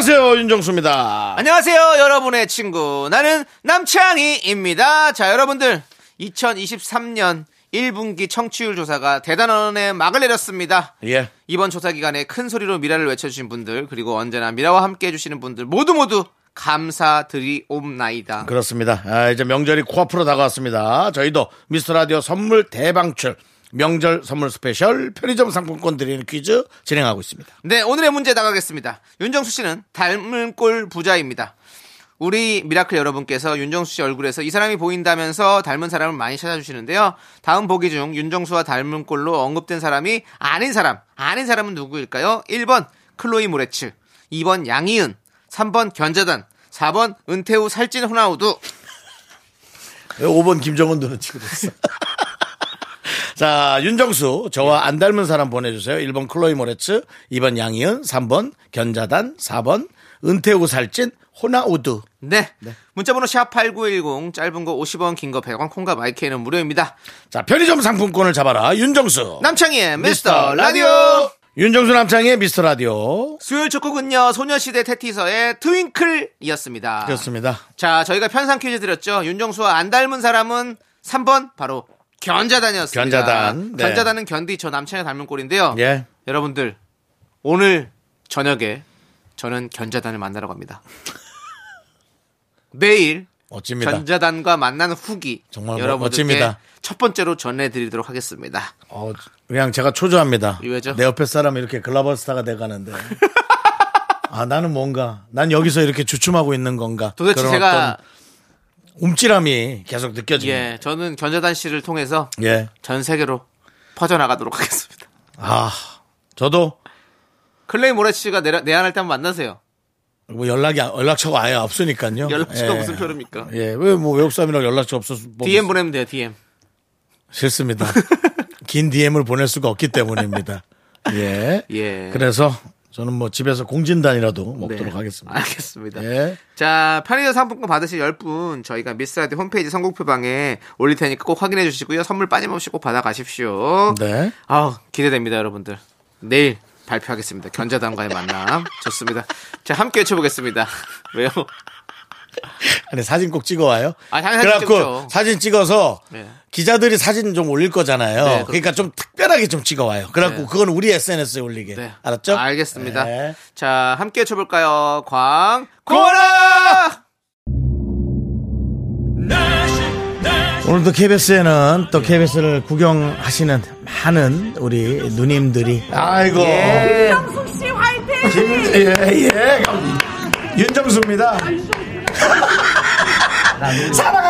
안녕하세요 윤정수입니다. 안녕하세요, 여러분의 친구. 나는 남창희입니다. 자, 여러분들. 2023년 1분기 청취율 조사가 대단원에 막을 내렸습니다. 예. 이번 조사 기간에 큰 소리로 미라를 외쳐주신 분들, 그리고 언제나 미라와 함께 해주시는 분들 모두 모두 감사드리옵나이다. 그렇습니다. 아, 이제 명절이 코앞으로 다가왔습니다. 저희도 미스터 라디오 선물 대방출 명절 선물 스페셜 편의점 상품권 드리는 퀴즈 진행하고 있습니다. 네, 오늘의 문제 나가겠습니다. 윤정수 씨는 닮은 꼴 부자입니다. 우리 미라클 여러분께서 윤정수 씨 얼굴에서 이 사람이 보인다면서 닮은 사람을 많이 찾아주시는데요. 다음 보기 중 윤정수와 닮은 꼴로 언급된 사람이 아닌 사람, 아닌 사람은 누구일까요? 1번 클로이 모레츠, 2번 양희은, 3번 견자단, 4번 은퇴 후 살찐 호나우두. 5번 김정은 눈은 치고 됐어. 자, 윤정수, 저와 안 닮은 사람 보내주세요. 1번 클로이 모레츠, 2번 양희은, 3번 견자단, 4번 은퇴 후 살찐 호나우드. 네. 문자번호 샵8910, 짧은 거 50원, 긴 거 100원, 콩과 마이크는 무료입니다. 자, 편의점 상품권을 잡아라. 윤정수. 남창희의 미스터 라디오. 윤정수 남창희의 미스터 라디오. 수요일 첫 곡은요 소녀시대 태티서의 트윙클이었습니다. 그렇습니다. 자 저희가 편상 퀴즈 드렸죠. 윤정수와 안 닮은 사람은 3번 바로 견자단이었습니다. 견자단, 네. 견자단은 견디 저 남창희 닮은 꼴인데요. 예. 여러분들 오늘 저녁에 저는 견자단을 만나러 갑니다. 내일 멋집니다. 견자단과 만나는 후기 정말 멋- 여러분들께 멋집니다. 첫 번째로 전해드리도록 하겠습니다. 어, 그냥 제가 초조합니다. 왜죠? 내 옆에 사람이 이렇게 글라버 스타가 돼가는데. 아, 나는 뭔가, 난 여기서 이렇게 주춤하고 있는 건가. 도대체 제가 어떤 움찔함이 계속 느껴집니다. 예 저는 견자단 씨를 통해서 예. 전 세계로 퍼져나가도록 하겠습니다. 아, 저도 클로이 모레츠가 내려, 내한할 때 한번 만나세요. 뭐 연락이, 연락처가 아예 없으니까요. 연락처가 예. 무슨 표입니까? 예, 왜 뭐 외국 사람이랑 연락처 없어서. 뭐 DM 보내면 돼요, DM. 싫습니다. 긴 DM을 보낼 수가 없기 때문입니다. 예. 예. 그래서 저는 뭐 집에서 공진단이라도 먹도록 네, 하겠습니다. 알겠습니다. 예. 자, 편의점 상품권 받으실 10분 저희가 미스터 라디오 홈페이지 선곡표 방에 올릴 테니까 꼭 확인해 주시고요. 선물 빠짐없이 꼭 받아가십시오. 네. 아우, 기대됩니다, 여러분들. 내일 발표하겠습니다. 견자단과의 만남. 좋습니다. 자, 함께 외쳐보겠습니다. 왜요? 아니 사진 꼭 찍어와요. 아, 사진 그래갖고 찍죠. 사진 찍어서 네. 기자들이 사진 좀 올릴 거잖아요. 네, 그러니까 좀 특별하게 좀 찍어와요. 그래갖고 네. 그건 우리 SNS에 올리게. 네. 알았죠? 알겠습니다. 네. 자, 함께 외쳐볼까요? 광, 고라! 오늘도 KBS에는 또 KBS를 구경하시는 많은 우리 누님들이 아이고 윤정수 씨 화이팅! 예, 예. 윤정수입니다. 사랑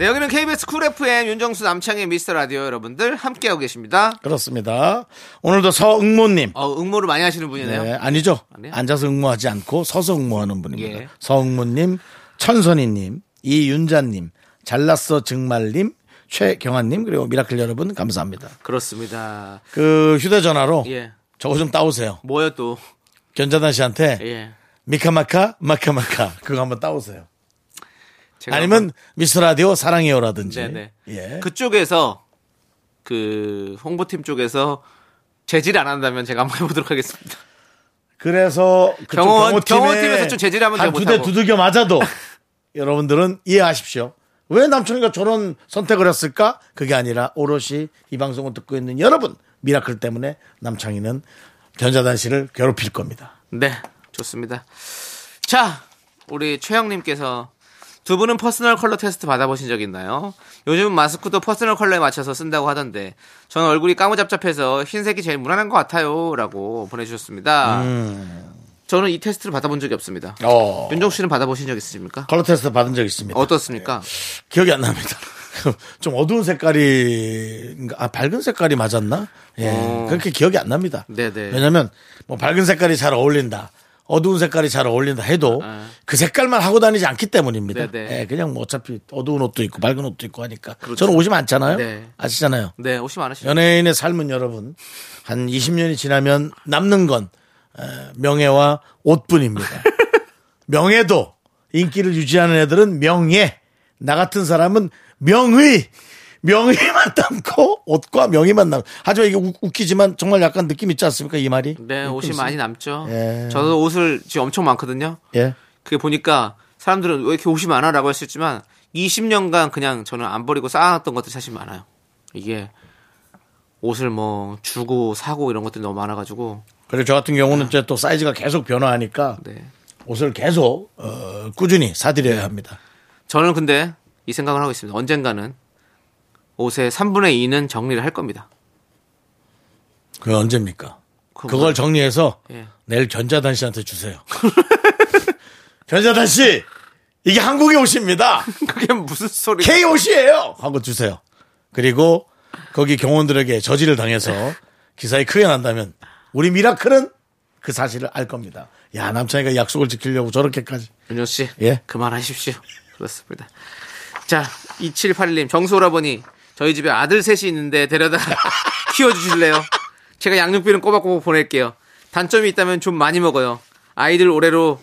네, 여기는 KBS 쿨 FM 윤정수 남창희의 미스터 라디오 여러분들 함께하고 계십니다. 그렇습니다. 오늘도 서응모님. 어, 응모를 많이 하시는 분이네요. 네, 아니죠. 아니요? 앉아서 응모하지 않고 서서 응모하는 분입니다. 예. 서응모님, 천선희님, 이윤자님, 잘났어 증말님, 최경환님 그리고 미라클 여러분 감사합니다. 그렇습니다. 그 휴대전화로 예. 저거 좀 따오세요. 뭐요 또? 견자단 씨한테 예. 미카마카 마카마카 그거 한번 따오세요. 아니면 미스터 라디오 사랑해요라든지. 네네. 예. 그쪽에서 그 홍보팀 쪽에서 제지를 안 한다면 제가 한번 해보도록 하겠습니다. 그래서 경호원- 경호팀에 경호팀에서 좀 제지를 하면 제가 한두 대. 두들겨 맞아도 여러분들은 이해하십시오. 왜 남창희가 저런 선택을 했을까? 그게 아니라 오롯이 이 방송을 듣고 있는 여러분 미라클 때문에 남창희는 견자단 씨를 괴롭힐 겁니다. 네, 좋습니다. 자, 우리 최영님께서 두 분은 personal color 테스트 받아보신 적 있나요? 요즘 마스크도 personal color에 맞춰서 쓴다고 하던데 저는 얼굴이 까무잡잡해서 흰색이 제일 무난한 것 같아요 라고 보내주셨습니다 저는 이 테스트를 받아본 적이 없습니다 어. 윤정수 씨는 받아보신 적 있으십니까? 컬러 테스트 받은 적 있습니다. 어떻습니까? 기억이 안 납니다. 좀 어두운 색깔이, 아, 밝은 색깔이 맞았나? 예. 어. 그렇게 기억이 안 납니다. 네네. 왜냐면, 뭐 밝은 색깔이 잘 어울린다. 어두운 색깔이 잘 어울린다 해도 그 색깔만 하고 다니지 않기 때문입니다. 아. 네네. 예, 그냥 뭐 어차피 어두운 옷도 있고 밝은 옷도 있고 하니까. 저는 옷이 많잖아요. 네. 아시잖아요. 네, 옷이 많으시죠. 연예인의 삶은 여러분 한 20년이 지나면 남는 건 에, 명예와 옷뿐입니다. 명예도 인기를 유지하는 애들은 명예, 나 같은 사람은 명의, 명의만 남고 옷과 명의만 남. 하지만 이게 우- 웃기지만 정말 약간 느낌 있지 않습니까 이 말이? 네, 옷이 많이 남죠. 예. 저도 옷을 지금 엄청 많거든요. 예. 그게 보니까 사람들은 왜 이렇게 옷이 많아라고 했었지만 20년간 그냥 저는 안 버리고 쌓아놨던 것들이 사실 많아요. 이게 옷을 뭐 주고 사고 이런 것들이 너무 많아가지고 그리고 저 같은 경우는 이제 또 사이즈가 계속 변화하니까 네. 옷을 계속 어, 꾸준히 사드려야 합니다. 저는 근데 이 생각을 하고 있습니다. 언젠가는 옷의 3분의 2는 정리를 할 겁니다. 그게 언제입니까? 그걸 정리해서 예. 내일 견자단 씨한테 주세요. 견자단 씨, 이게 한국의 옷입니다. 그게 무슨 소리? K 옷이에요. 하고 주세요. 그리고 거기 경호원들에게 저지를 당해서 기사에 크게 난다면 우리 미라클은 그 사실을 알 겁니다. 야 남창희가 약속을 지키려고 저렇게까지. 윤정수 씨, 예? 그만하십시오. 그렇습니다. 자, 2781님, 정수오라버니, 저희 집에 아들 셋이 있는데 데려다 키워주실래요? 제가 양육비는 꼬박꼬박 보낼게요. 단점이 있다면 좀 많이 먹어요. 아이들 올해로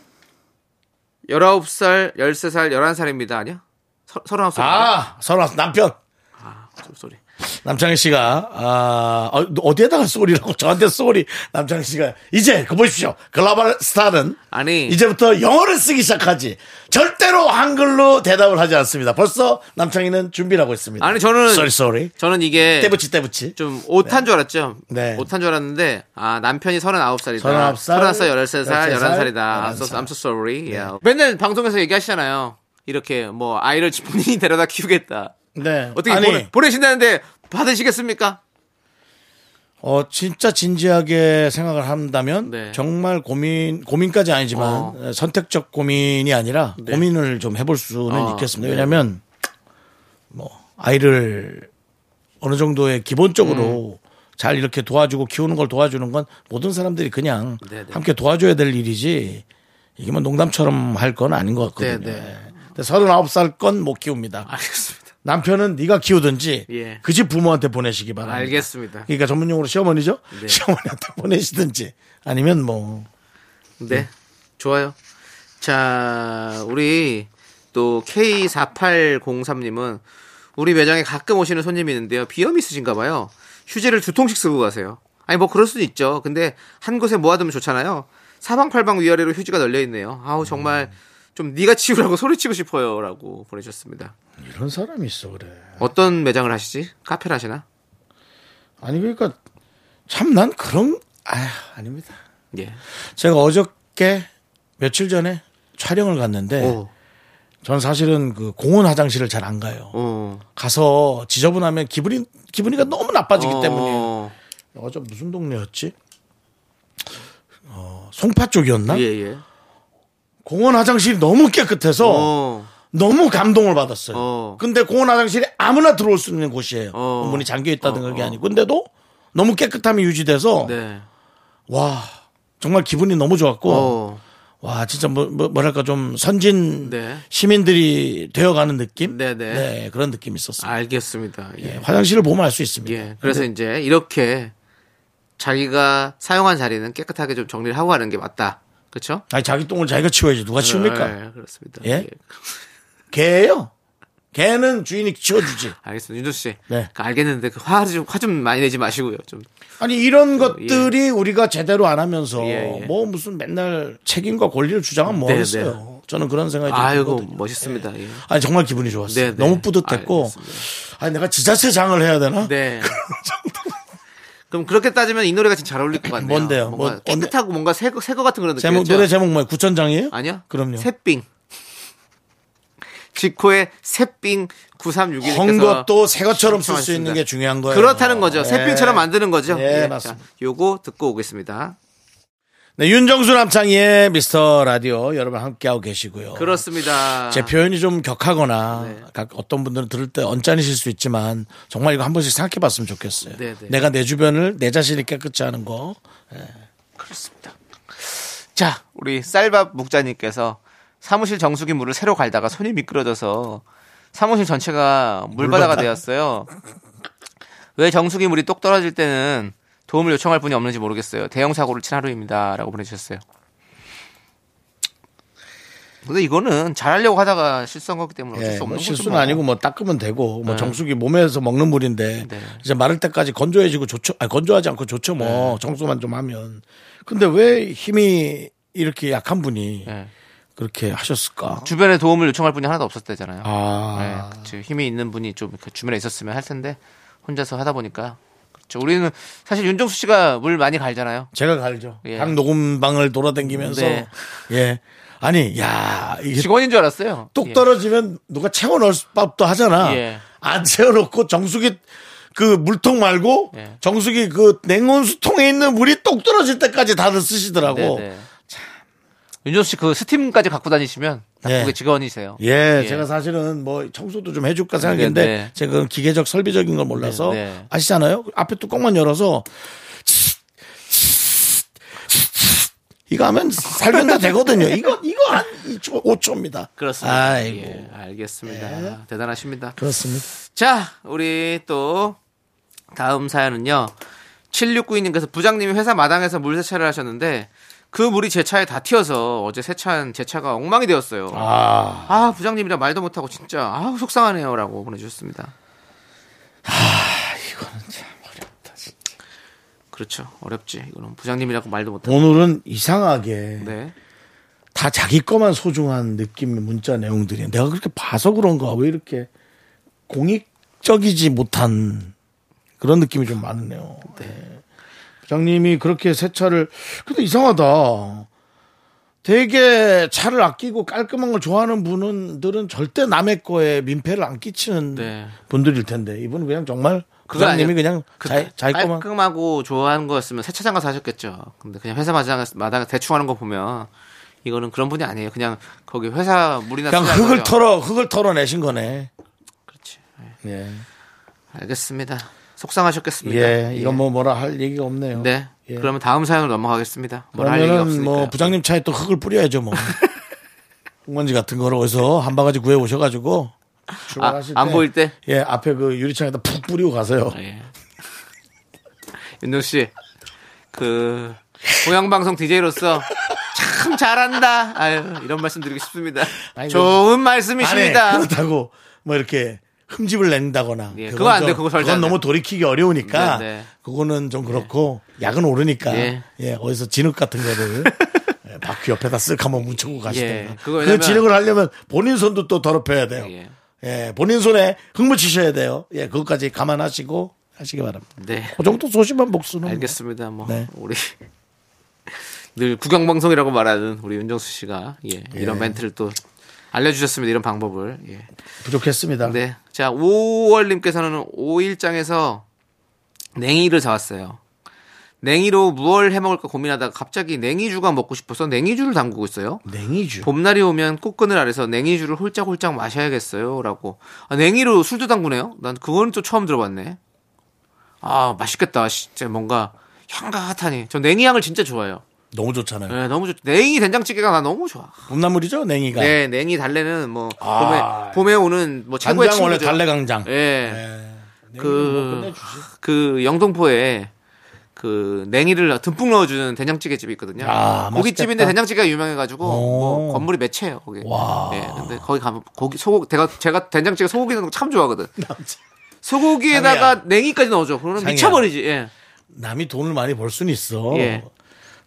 19살, 13살, 11살입니다. 아니야? 서, 39살. 아 서로 남편 아, 좀 sorry. 남창희 씨가 아 어, 어디에다가 sorry라고 저한테 sorry 남창희 씨가 이제 그 보십시오 글로벌 스타는 아니. 이제부터 영어를 쓰기 시작하지 절대로 한글로 대답을 하지 않습니다 벌써 남창희는 준비를 하고 있습니다 아니, 저는- sorry sorry 저는 이게 떼붙이 떼붙이 좀 옷한 줄 알았죠. 네. 옷한 줄 알았는데 아 남편이 39살이다. 39살, 39살, 13살, 13살, 11살이다. I'm so, 11살. I'm so sorry. Yeah. 맨날 방송에서 얘기하시잖아요. 이렇게 뭐 아이를 본인이 데려다 키우겠다. 네 어떻게 아니 보내, 보내신다는데 받으시겠습니까? 어 진짜 진지하게 생각을 한다면 네. 정말 고민 고민까지 아니지만 어. 선택적 고민이 아니라 고민을 좀 해볼 수는 어, 있겠습니다. 네. 왜냐하면 뭐 아이를 어느 정도의 기본적으로 음. 잘 이렇게 도와주고 키우는 걸 도와주는 건 모든 사람들이 그냥 네, 네. 함께 도와줘야 될 일이지 이게 뭐 농담처럼 할 건 아닌 것 같거든요. 네, 네. 근데 39살 건 못 키웁니다. 알겠습니다. 남편은 네가 키우든지 예. 그 집 부모한테 보내시기 바랍니다. 알겠습니다. 그러니까 전문용어로 시어머니죠. 네. 시어머니한테 보내시든지 아니면 뭐 네. 좋아요. 자, 우리 또 K4803님은 우리 매장에 가끔 오시는 손님이 있는데요. 비염이 있으신가 봐요. 휴지를 두 통씩 쓰고 가세요. 아니 뭐 그럴 수도 있죠. 근데 한 곳에 모아두면 좋잖아요. 사방팔방 위아래로 휴지가 널려 있네요. 아우 정말 좀 네가 치우라고 소리치고 싶어요라고 보내주셨습니다. 이런 사람이 있어 그래. 어떤 매장을 하시지? 카페를 하시나? 아니 그러니까 참 난 그런 아 아닙니다. 예. 제가 어저께 며칠 전에 촬영을 갔는데 오. 전 사실은 그 공원 화장실을 잘 안 가요. 어. 가서 지저분하면 기분이 기분이가 너무 나빠지기 어. 때문에 어제 무슨 동네였지? 어, 송파 쪽이었나? 예, 예. 공원 화장실이 너무 깨끗해서 어. 너무 감동을 받았어요. 어. 근데 공원 화장실에 아무나 들어올 수 있는 곳이에요. 어. 문이 잠겨 있다든 어, 그게 어. 아니고. 근데도 너무 깨끗함이 유지돼서 네. 와 정말 기분이 너무 좋았고 어. 와 진짜 뭐, 뭐 뭐랄까 좀 선진 네. 시민들이 되어가는 느낌. 네 네. 네, 그런 느낌이 있었어요. 알겠습니다. 예. 예, 화장실을 보면 알 수 있습니다. 예. 그래서 이제 이렇게 자기가 사용한 자리는 깨끗하게 좀 정리를 하고 가는 게 맞다. 그렇죠? 아니 자기 똥을 자기가 치워야지 누가 치웁니까? 네, 그렇습니다. 예? 개예요. 개는 주인이 치워주지. 알겠습니다. 윤조 씨. 네. 그 알겠는데 그화좀 화 좀 많이 내지 마시고요. 좀 아니 이런 것들이 우리가 제대로 안 하면서 예, 예. 뭐 무슨 맨날 책임과 권리를 주장하면 뭐 네, 하겠어요. 저는 그런 생각이 좀 아이고 들거든요. 멋있습니다. 예. 아니 정말 기분이 좋았어요. 네, 네. 너무 뿌듯했고. 아니 내가 지자체 장을 해야 되나? 네. 그 럼 그렇게 따지면 이 노래가 진짜 잘 어울릴 것 같네요. 뭔데요? 뭔가 뭐, 깨끗하고 뭔가 새거 새거 같은 그런 제목 느낌이죠. 노래 제목 뭐예요? 구천장이에요? 아니요? 그럼요. 새삥. 지코의 새삥 9361님께서 헌 것도 새 것처럼 쓸 수 있는 게 중요한 거예요. 그렇다는 거죠. 예. 새삥처럼 만드는 거죠. 예, 예, 맞습니다. 자, 요거 듣고 오겠습니다. 네, 윤정수 남창희의 미스터 라디오 여러분 함께하고 계시고요. 그렇습니다. 제 표현이 좀 격하거나 네. 각- 어떤 분들은 들을 때 언짢으실 수 있지만 정말 이거 한 번씩 생각해 봤으면 좋겠어요. 네, 네. 내가 내 주변을 내 자신이 깨끗이 하는 거. 그렇습니다. 자, 우리 쌀밥 묵자님께서 사무실 정수기 물을 새로 갈다가 손이 미끄러져서 사무실 전체가 물바다가 물바다. 되었어요. 왜 정수기 물이 똑 떨어질 때는 도움을 요청할 분이 없는지 모르겠어요. 대형 사고를 친 하루입니다. 라고 보내주셨어요. 근데 이거는 잘하려고 하다가 실수한 거기 때문에 어쩔 예, 수 없는 뭐. 실수는 뭐. 아니고 뭐 닦으면 되고 뭐 네. 정수기 몸에서 먹는 물인데 네. 이제 마를 때까지 건조해지고 좋죠. 아니 건조하지 않고 좋죠. 뭐 네. 청소만 좀 하면. 근데 왜 힘이 이렇게 약한 분이 예. 그렇게 하셨을까? 주변에 도움을 요청할 분이 하나도 없었을 때잖아요. 아. 힘이 있는 분이 좀 주변에 있었으면 할 텐데 혼자서 하다 보니까 그렇죠. 우리는 사실 윤정수 씨가 물 많이 갈잖아요. 제가 갈죠. 예. 각 녹음방을 돌아다니면서 네. 예. 아니, 야, 이게 직원인 줄 알았어요. 똑 예. 떨어지면 누가 채워 넣을 법도 하잖아. 예. 안 채워 놓고 정수기 그 물통 말고 예. 정수기 그 냉온수통에 있는 물이 똑 떨어질 때까지 다들 쓰시더라고. 네네. 윤정수 씨 그 스팀까지 갖고 다니시면 나쁘게 예. 직원이세요. 예, 예. 제가 사실은 뭐 청소도 좀 해줄까 생각했는데 네, 네. 제가 그 기계적 설비적인 걸 몰라서 네, 네. 아시잖아요. 앞에 뚜껑만 열어서 이거 하면 살면 다 되거든요. 이거 이거 한 2초, 5초입니다. 그렇습니다. 아이고. 예, 알겠습니다. 대단하십니다. 그렇습니다. 자, 우리 또 다음 사연은요. 7692님께서 부장님이 회사 마당에서 물 세차를 하셨는데 그 물이 제 차에 다 튀어서 어제 세차한 제 차가 엉망이 되었어요. 아, 아, 부장님이라 말도 못하고 진짜 아 속상하네요. 라고 보내주셨습니다. 이거는 참 어렵다. 진짜. 그렇죠. 어렵지. 이거는 부장님이라고 말도 못하고. 오늘은 이상하게 네. 다 자기 거만 소중한 느낌의 문자 내용들이 내가 그렇게 봐서 그런가 왜 이렇게 공익적이지 못한 그런 느낌이 좀 많네요. 네. 부장님이 그렇게 세차를 근데 이상하다. 되게 차를 아끼고 깔끔한 걸 좋아하는 분들은 절대 남의 거에 민폐를 안 끼치는 네. 분들일 텐데 이분은 그냥 정말 부장님이. 그냥 그 자, 자기 거만 깔끔하고 좋아하는 거였으면 세차장 가서 하셨겠죠. 근데 그냥 회사 마당, 마당에 대충 하는 거 보면 이거는 그런 분이 아니에요. 그냥 거기 회사 물이나 그냥 흙을. 털어 흙을 털어내신 거네. 그렇지. 예. 알겠습니다. 속상하셨겠습니다. 예, 이건 뭐 뭐라 할 얘기가 없네요. 네. 예. 그러면 다음 사연으로 넘어가겠습니다. 뭐라 할 얘기가 없으니까. 뭐 부장님 차에 또 흙을 뿌려야죠 뭐. 흙먼지 같은 거를 어디서 한 바가지 구해 오셔 가지고 출발하실 아, 안 보일 때? 예 앞에 그 유리창에다 푹 뿌리고 가세요. 예. 윤정 씨, 그 고향방송 DJ로서 참 잘한다. 아유, 이런 말씀 드리고 싶습니다. 아니, 좋은 아니, 말씀이십니다. 그렇다고 뭐 이렇게 흠집을 낸다거나. 예, 그건 그거 안 좀- 돼, 그거 절대 그건. 너무 돌이키기 어려우니까 네, 네. 그거는 좀 그렇고 약은 오르니까 예. 예. 어디서 진흙 같은 거를 예, 바퀴 옆에다 쓱 한번 묻히고 가시든가. 예, 그 진흙을 하려면 본인 손도 또 더럽혀야 돼요. 예. 예, 본인 손에 흙 묻히셔야 돼요. 예, 그것까지 감안하시고 하시기 바랍니다. 네. 그 정도 소심한 복수는. 알겠습니다. 뭐 네. 우리 늘 구경방송이라고 말하는 우리 윤정수 씨가 예, 이런 예. 멘트를 또 알려주셨습니다. 이런 방법을. 예. 뭐 부족했습니다. 네. 자, 5월님께서는 5일장에서 냉이를 사왔어요. 냉이로 무얼 해 먹을까 고민하다가 갑자기 냉이주가 먹고 싶어서 냉이주를 담그고 있어요. 냉이주. 봄날이 오면 꽃그늘 아래서 냉이주를 홀짝홀짝 마셔야겠어요. 라고. 아, 냉이로 술도 담그네요? 난 그건 또 처음 들어봤네. 아, 맛있겠다. 진짜 뭔가 향긋하니. 저 냉이향을 진짜 좋아해요. 너무 좋잖아요. 네, 너무 좋 냉이 된장찌개가 나 너무 좋아. 봄나물이죠, 냉이가. 네, 냉이 달래는 뭐 아. 봄에 봄에 오는 뭐 최고의 간장 원래 친구죠. 달래 강장. 예. 네. 그- 뭐. 그 영동포에 그 냉이를 듬뿍 넣어주는 된장찌개 집이 있거든요. 아, 고깃집인데 맛있겠다. 된장찌개가 유명해가지고 오. 뭐 건물이 몇 채예요 거기. 와. 예, 근데 거기 가면 고기 소고 제가 제가 된장찌개 소고기 넣는 거 참 좋아하거든. 소고기에다가. 냉이까지 넣어줘. 그러면. 미쳐버리지. 예. 남이 돈을 많이 벌 수는 있어. 예.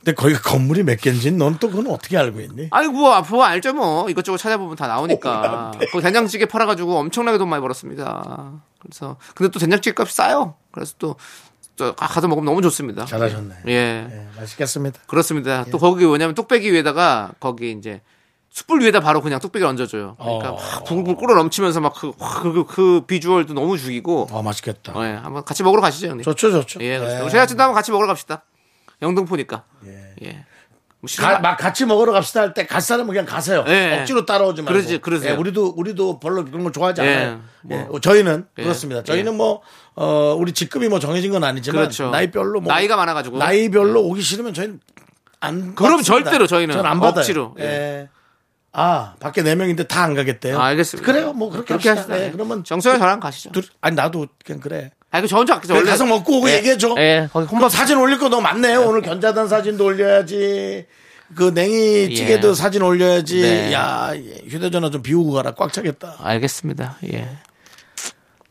근데 거기가 건물이 몇 개인지는 넌또 그건 어떻게 알고 있니? 아이고 뭐 앞으로 알죠 뭐 이것저것 찾아보면 다 나오니까. 그 된장찌개 팔아가지고 엄청나게 돈 많이 벌었습니다. 그래서 근데 또 된장찌개 값이 싸요. 그래서 또, 또 가서 먹으면 너무 좋습니다. 잘하셨네. 예. 예, 맛있겠습니다. 그렇습니다. 또 거기 왜냐면 뚝배기 위에다가 거기 이제 숯불 위에다 바로 그냥 뚝배기를 얹어줘요. 그러니까 어. 막 불불 끓어 넘치면서 막그 그, 그 비주얼도 너무 죽이고. 아, 맛있겠다. 예, 한번 같이 먹으러 가시죠, 형님. 좋죠, 좋죠. 예, 그렇습니다. 예. 우리 제작진도 한번 같이 먹으러 갑시다. 영등포니까. 예. 뭐 싫은 가- 말- 막 같이 먹으러 갑시다 할 때 갈 사람은 그냥 가세요. 예. 억지로 따라오지 말고. 그러지, 그러세요. 예, 우리도 우리도 별로 그런 거 좋아하지 예. 않아요. 뭐. 예, 어, 저희는 예. 그렇습니다. 저희는 뭐 어, 우리 직급이 뭐 정해진 건 아니지만 그렇죠. 나이별로 뭐 나이가 많아가지고. 나이별로 오기 싫으면 저희는 안 그럼 받습니다. 절대로 저희는 저는 안 받아요. 억지로. 예. 아 밖에 네 명인데 다 안 가겠대요. 아, 알겠습니다. 그래요, 뭐 그렇게, 그렇게. 하시다. 예, 그러면 정수영 저랑 가시죠. 둘, 아니 나도 그냥 그래. 아니, 그저 혼자 그래, 가서 먹고 오고 얘기해줘. 예, 거기 혼밥 사진 올릴 거 너무 많네요. 오늘 견자단 사진도 올려야지. 그 냉이 찌개도 예. 사진 올려야지. 네. 야 예, 휴대전화 좀 비우고 가라. 꽉 차겠다. 알겠습니다. 예.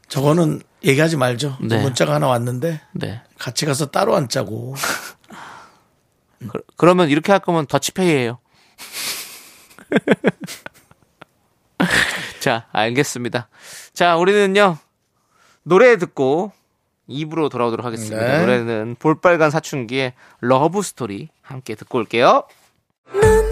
저거는 얘기하지 말죠. 저 네. 문자가 하나 왔는데 네. 같이 가서 따로 앉자고. 그, 그러면 이렇게 할 거면 더치페이예요. 자, 알겠습니다. 자, 우리는요. 노래 듣고 2부로 돌아오도록 하겠습니다. 네. 노래는 볼빨간 사춘기의 Love Story 함께 듣고 올게요. 넌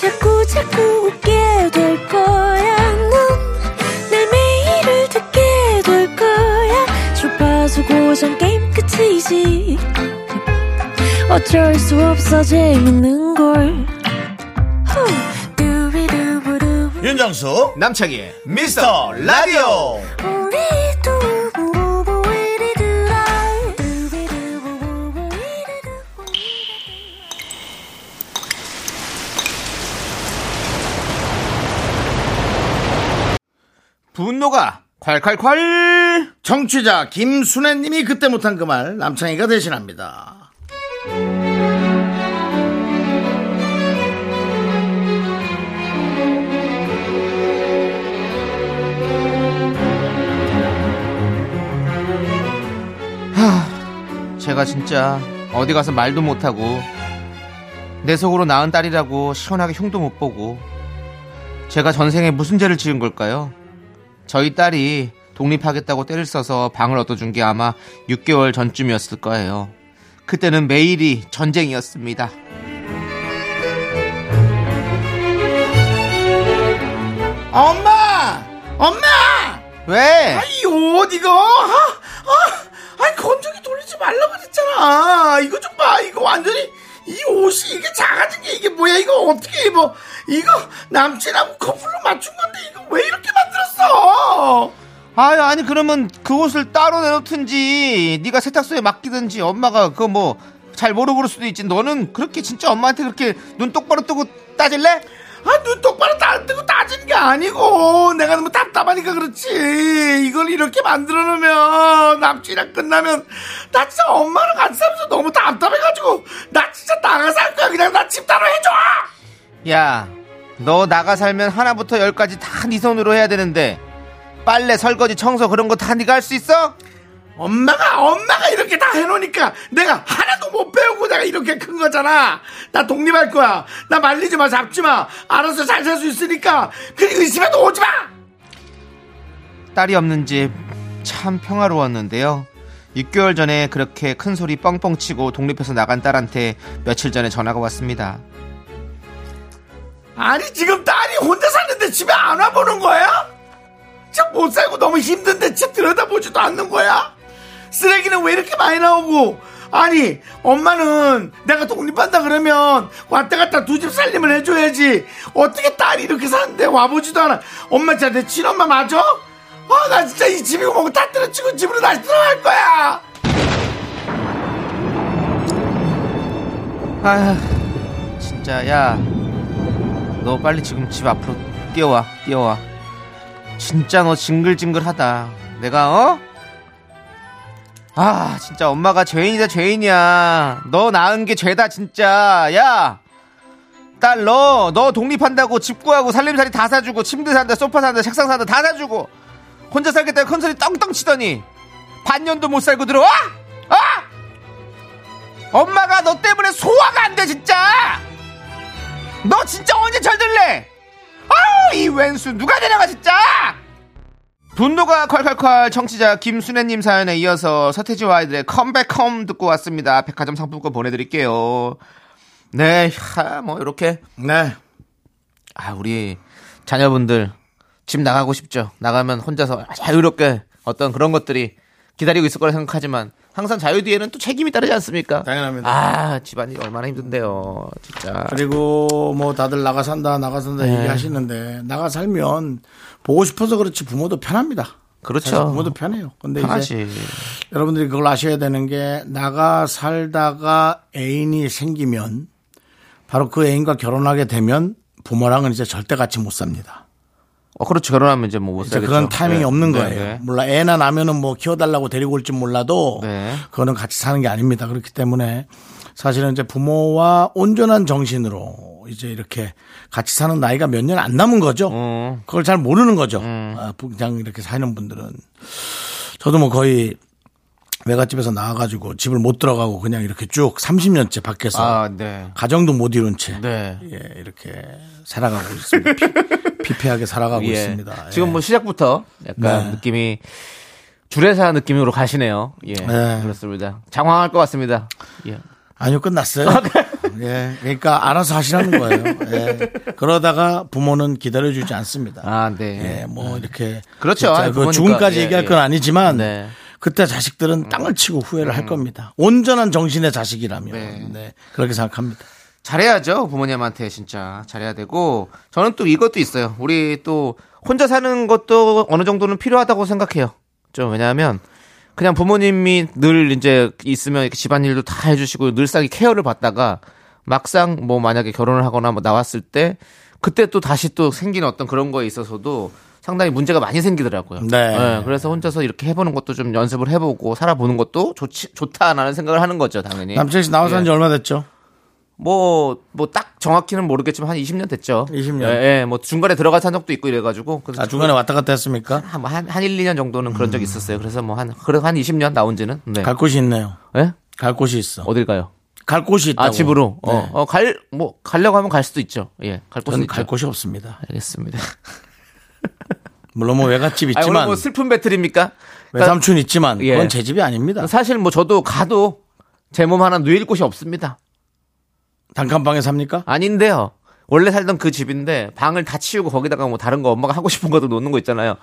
자꾸 자꾸 웃게 될 거야. 넌 내 매일을 듣게 될 거야. 주파수 고정 게임 끝이지. 어쩔 수 없어 재밌는 걸. 후. 윤정수 남창희의 미스터 라디오. 우리 분노가 콸콸콸! 정취자 김순애님이 그때 못한 그 말 남창희가 대신합니다. 제가 진짜 어디 가서 말도 못하고 내 속으로 낳은 딸이라고 시원하게 흉도 못 보고 제가 전생에 무슨 죄를 지은 걸까요? 저희 딸이 독립하겠다고 때를 써서 방을 얻어준 게 아마 6개월 전쯤이었을 거예요. 그때는 매일이 전쟁이었습니다. 엄마! 엄마! 왜? 아이 옷 이거 아, 아, 아이 건조기 돌리지 말라고 그랬잖아 이거 좀 봐 이거 완전히 이 옷이 이게 작아진 게 이게 뭐야? 이거 어떻게 입어 이거 남친하고 커플로 맞춘 건데 이거 왜 이렇게 만들었어? 아유 아니 그러면 그 옷을 따로 내놓든지 네가 세탁소에 맡기든지 엄마가 그거 뭐 잘 모르고 그럴 수도 있지. 너는 그렇게 진짜 엄마한테 그렇게 눈 똑바로 뜨고 따질래? 아 눈 똑바로 따, 뜨고 따지는 게 아니고 내가 너무 답답하니까 그렇지. 이걸 이렇게 만들어 놓으면 남친이랑 끝나면 나 진짜 엄마랑 같이 살면서 너무 답답해가지고 나 진짜 나가서 할 거야. 그냥 나 집 따로 해줘! 야, 너 나가 살면 하나부터 열까지 다 네 손으로 해야 되는데 빨래, 설거지, 청소 그런 거 다 네가 할 수 있어? 엄마가 엄마가 이렇게 다 해놓으니까 내가 하나도 못 배우고 내가 이렇게 큰 거잖아 나 독립할 거야 나 말리지 마 잡지 마 알아서 잘 살 수 있으니까 그리고 의심해도 오지 마 딸이 없는 집 참 평화로웠는데요. 6개월 전에 그렇게 큰 소리 뻥뻥 치고 독립해서 나간 딸한테 며칠 전에 전화가 왔습니다. 아니 지금 딸이 혼자 사는데 집에 안 와보는 거야? 진짜 못 살고 너무 힘든데 집 들여다보지도 않는 거야? 쓰레기는 왜 이렇게 많이 나오고 아니 엄마는 내가 독립한다 그러면 왔다 갔다 두 집 살림을 해줘야지 어떻게 딸이 이렇게 사는데 와보지도 않아 엄마 진짜 내 친엄마 맞아? 아나 진짜 이 집이고 뭐고 다 때려치고 집으로 다시 들어갈 거야 아, 진짜 야, 너 빨리 지금 집 앞으로 뛰어와, 뛰어와. 진짜 너 징글징글하다. 내가 어? 아, 진짜 엄마가 죄인이다 죄인이야. 너 낳은 게 죄다 진짜. 야, 딸 너, 너 독립한다고 집 구하고 살림살이 다 사주고 침대 산다, 소파 산다, 책상 산다 다 사주고 혼자 살겠다고 큰 소리 떵떵 치더니 반년도 못 살고 들어와? 아! 엄마가 너 때문에 소화가 안 돼 진짜 너 진짜 언제 철들래 아우 이 왼수 누가 데려가 진짜 분노가 콸콸콸 청취자 김순애님 사연에 이어서 서태지와 아이들의 컴백홈 듣고 왔습니다 백화점 상품권 보내드릴게요 네뭐 이렇게 네 아, 우리 자녀분들 집 나가고 싶죠. 나가면 혼자서 자유롭게 어떤 그런 것들이 기다리고 있을 거라 생각하지만 항상 자유 뒤에는 또 책임이 따르지 않습니까? 당연합니다. 아, 집안이 얼마나 힘든데요. 진짜. 그리고 뭐 다들 나가 산다 나가 산다 네. 얘기하시는데 나가 살면 보고 싶어서 그렇지 부모도 편합니다. 그렇죠. 부모도 편해요. 근데 이제 편하지. 여러분들이 그걸 아셔야 되는 게 나가 살다가 애인이 생기면 바로 그 애인과 결혼하게 되면 부모랑은 이제 절대 같이 못 삽니다. 어, 그렇죠. 결혼하면 이제 뭐못 이제 살겠죠. 그런 타이밍이 네. 없는 네, 거예요. 네. 몰라 애나 나면은 뭐 키워달라고 데리고 올지 몰라도 네. 그거는 같이 사는 게 아닙니다. 그렇기 때문에 사실은 이제 부모와 온전한 정신으로 이제 이렇게 같이 사는 나이가 몇 년 안 남은 거죠. 어. 그걸 잘 모르는 거죠. 아, 그냥 이렇게 사는 분들은 저도 뭐 거의 외갓집에서 나와가지고 집을 못 들어가고 그냥 이렇게 쭉 30년째 밖에서 아, 네. 가정도 못 이룬 채 네. 예, 이렇게 살아가고 있습니다. 피, 피폐하게 살아가고 예. 있습니다. 예. 지금 뭐 시작부터 약간 네. 느낌이 주례사 느낌으로 가시네요. 예. 네. 그렇습니다. 장황할 것 같습니다. 예. 아니요, 끝났어요. 예, 그러니까 알아서 하시라는 거예요. 예. 그러다가 부모는 기다려주지 않습니다. 아, 네. 예, 뭐 이렇게 그렇죠. 아니, 그. 죽음까지 예, 얘기할 예. 건 아니지만 네. 그때 자식들은 땅을 치고 후회를 할 겁니다. 온전한 정신의 자식이라면 네. 네. 그렇게 생각합니다. 잘해야죠. 부모님한테 진짜 잘해야 되고 저는 또 이것도 있어요. 우리 또 혼자 사는 것도 어느 정도는 필요하다고 생각해요. 좀 왜냐하면 그냥 부모님이 늘 이제 있으면 이렇게 집안일도 다 해주시고 늘상이 케어를 받다가 막상 뭐 만약에 결혼을 하거나 뭐 나왔을 때 그때 또 다시 또 생긴 어떤 그런 거에 있어서도 상당히 문제가 많이 생기더라고요. 네. 그래서 혼자서 이렇게 해보는 것도 좀 연습을 해보고 살아보는 것도 좋지, 좋다라는 생각을 하는 거죠, 당연히. 남철 씨 나와서 예. 한지 얼마 됐죠? 뭐, 뭐 딱 정확히는 모르겠지만 한 20년 됐죠. 20년. 예, 예, 뭐 중간에 들어가 산 적도 있고 이래가지고. 그래서 아, 중간에 왔다 갔다 했습니까? 한, 뭐 한, 한 1, 2년 정도는 그런 적이 있었어요. 그래서 뭐 한, 그래도 한 20년 나온 지는. 네. 갈 곳이 있네요. 예? 갈 곳이 있어. 어딜 가요? 갈 곳이 있다고. 아, 집으로. 어, 네. 어, 갈, 뭐, 가려고 하면 갈 수도 있죠. 예, 갈 곳은 있죠. 갈 곳이 없습니다. 알겠습니다. 물론 뭐 외갓집 있지만 뭐 슬픈 배틀입니까? 외삼촌 있지만 예. 그건 제 집이 아닙니다. 사실 뭐 저도 가도 제 몸 하나 누일 곳이 없습니다. 단칸방에 삽니까? 아닌데요. 원래 살던 그 집인데 방을 다 치우고 거기다가 뭐 다른 거 엄마가 하고 싶은 것도 놓는 거 있잖아요.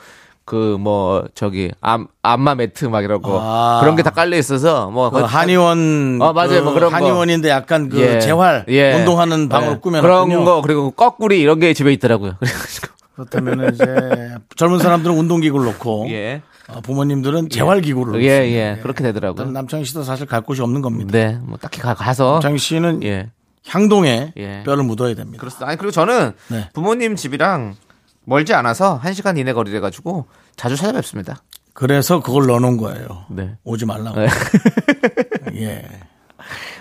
그 뭐 저기 암 안마 매트 막거 아. 그런 게 다 깔려 있어서 뭐 그 한의원 어, 맞아요. 그 뭐 그런 거. 한의원인데 약간 그 예. 재활 예. 운동하는 방으로 예. 꾸며놨군요. 그런 거 그리고 거꾸리 이런 게 집에 있더라고요. 그래가지고 그렇다면 이제 젊은 사람들은 운동기구를 놓고 예. 어, 부모님들은 재활기구를 예, 놓습니다. 예. 그렇게 되더라고요. 남창희 씨도 사실 갈 곳이 없는 겁니다. 네. 뭐 딱히 가, 가서 남창희 씨는 예. 향동에 예. 뼈를 묻어야 됩니다. 그렇습니다. 아니 그리고 저는 네. 부모님 집이랑 멀지 않아서 한 시간 이내 거리래 가지고 자주 찾아뵙습니다. 그래서 그걸 넣어놓은 거예요. 네. 오지 말라고. 네. 예.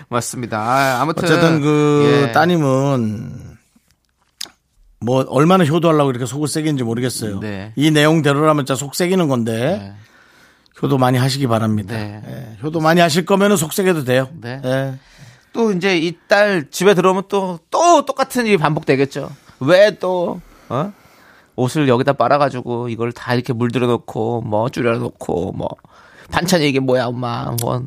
맞습니다. 아, 아무튼 어쨌든 그 예. 따님은 뭐 얼마나 효도하려고 이렇게 속을 새기는지 모르겠어요. 네. 이 내용대로라면 진짜 속 새기는 건데 효도 많이 하시기 바랍니다. 네. 예, 효도 많이 하실 거면은 속 새겨도 돼요. 네. 예. 또 이제 이 딸 집에 들어오면 또, 또 똑같은 일이 반복되겠죠. 왜 또, 어? 옷을 여기다 빨아가지고 이걸 다 이렇게 물들여 놓고, 뭐, 줄여 놓고, 뭐, 반찬이 이게 뭐야, 엄마. 뭐,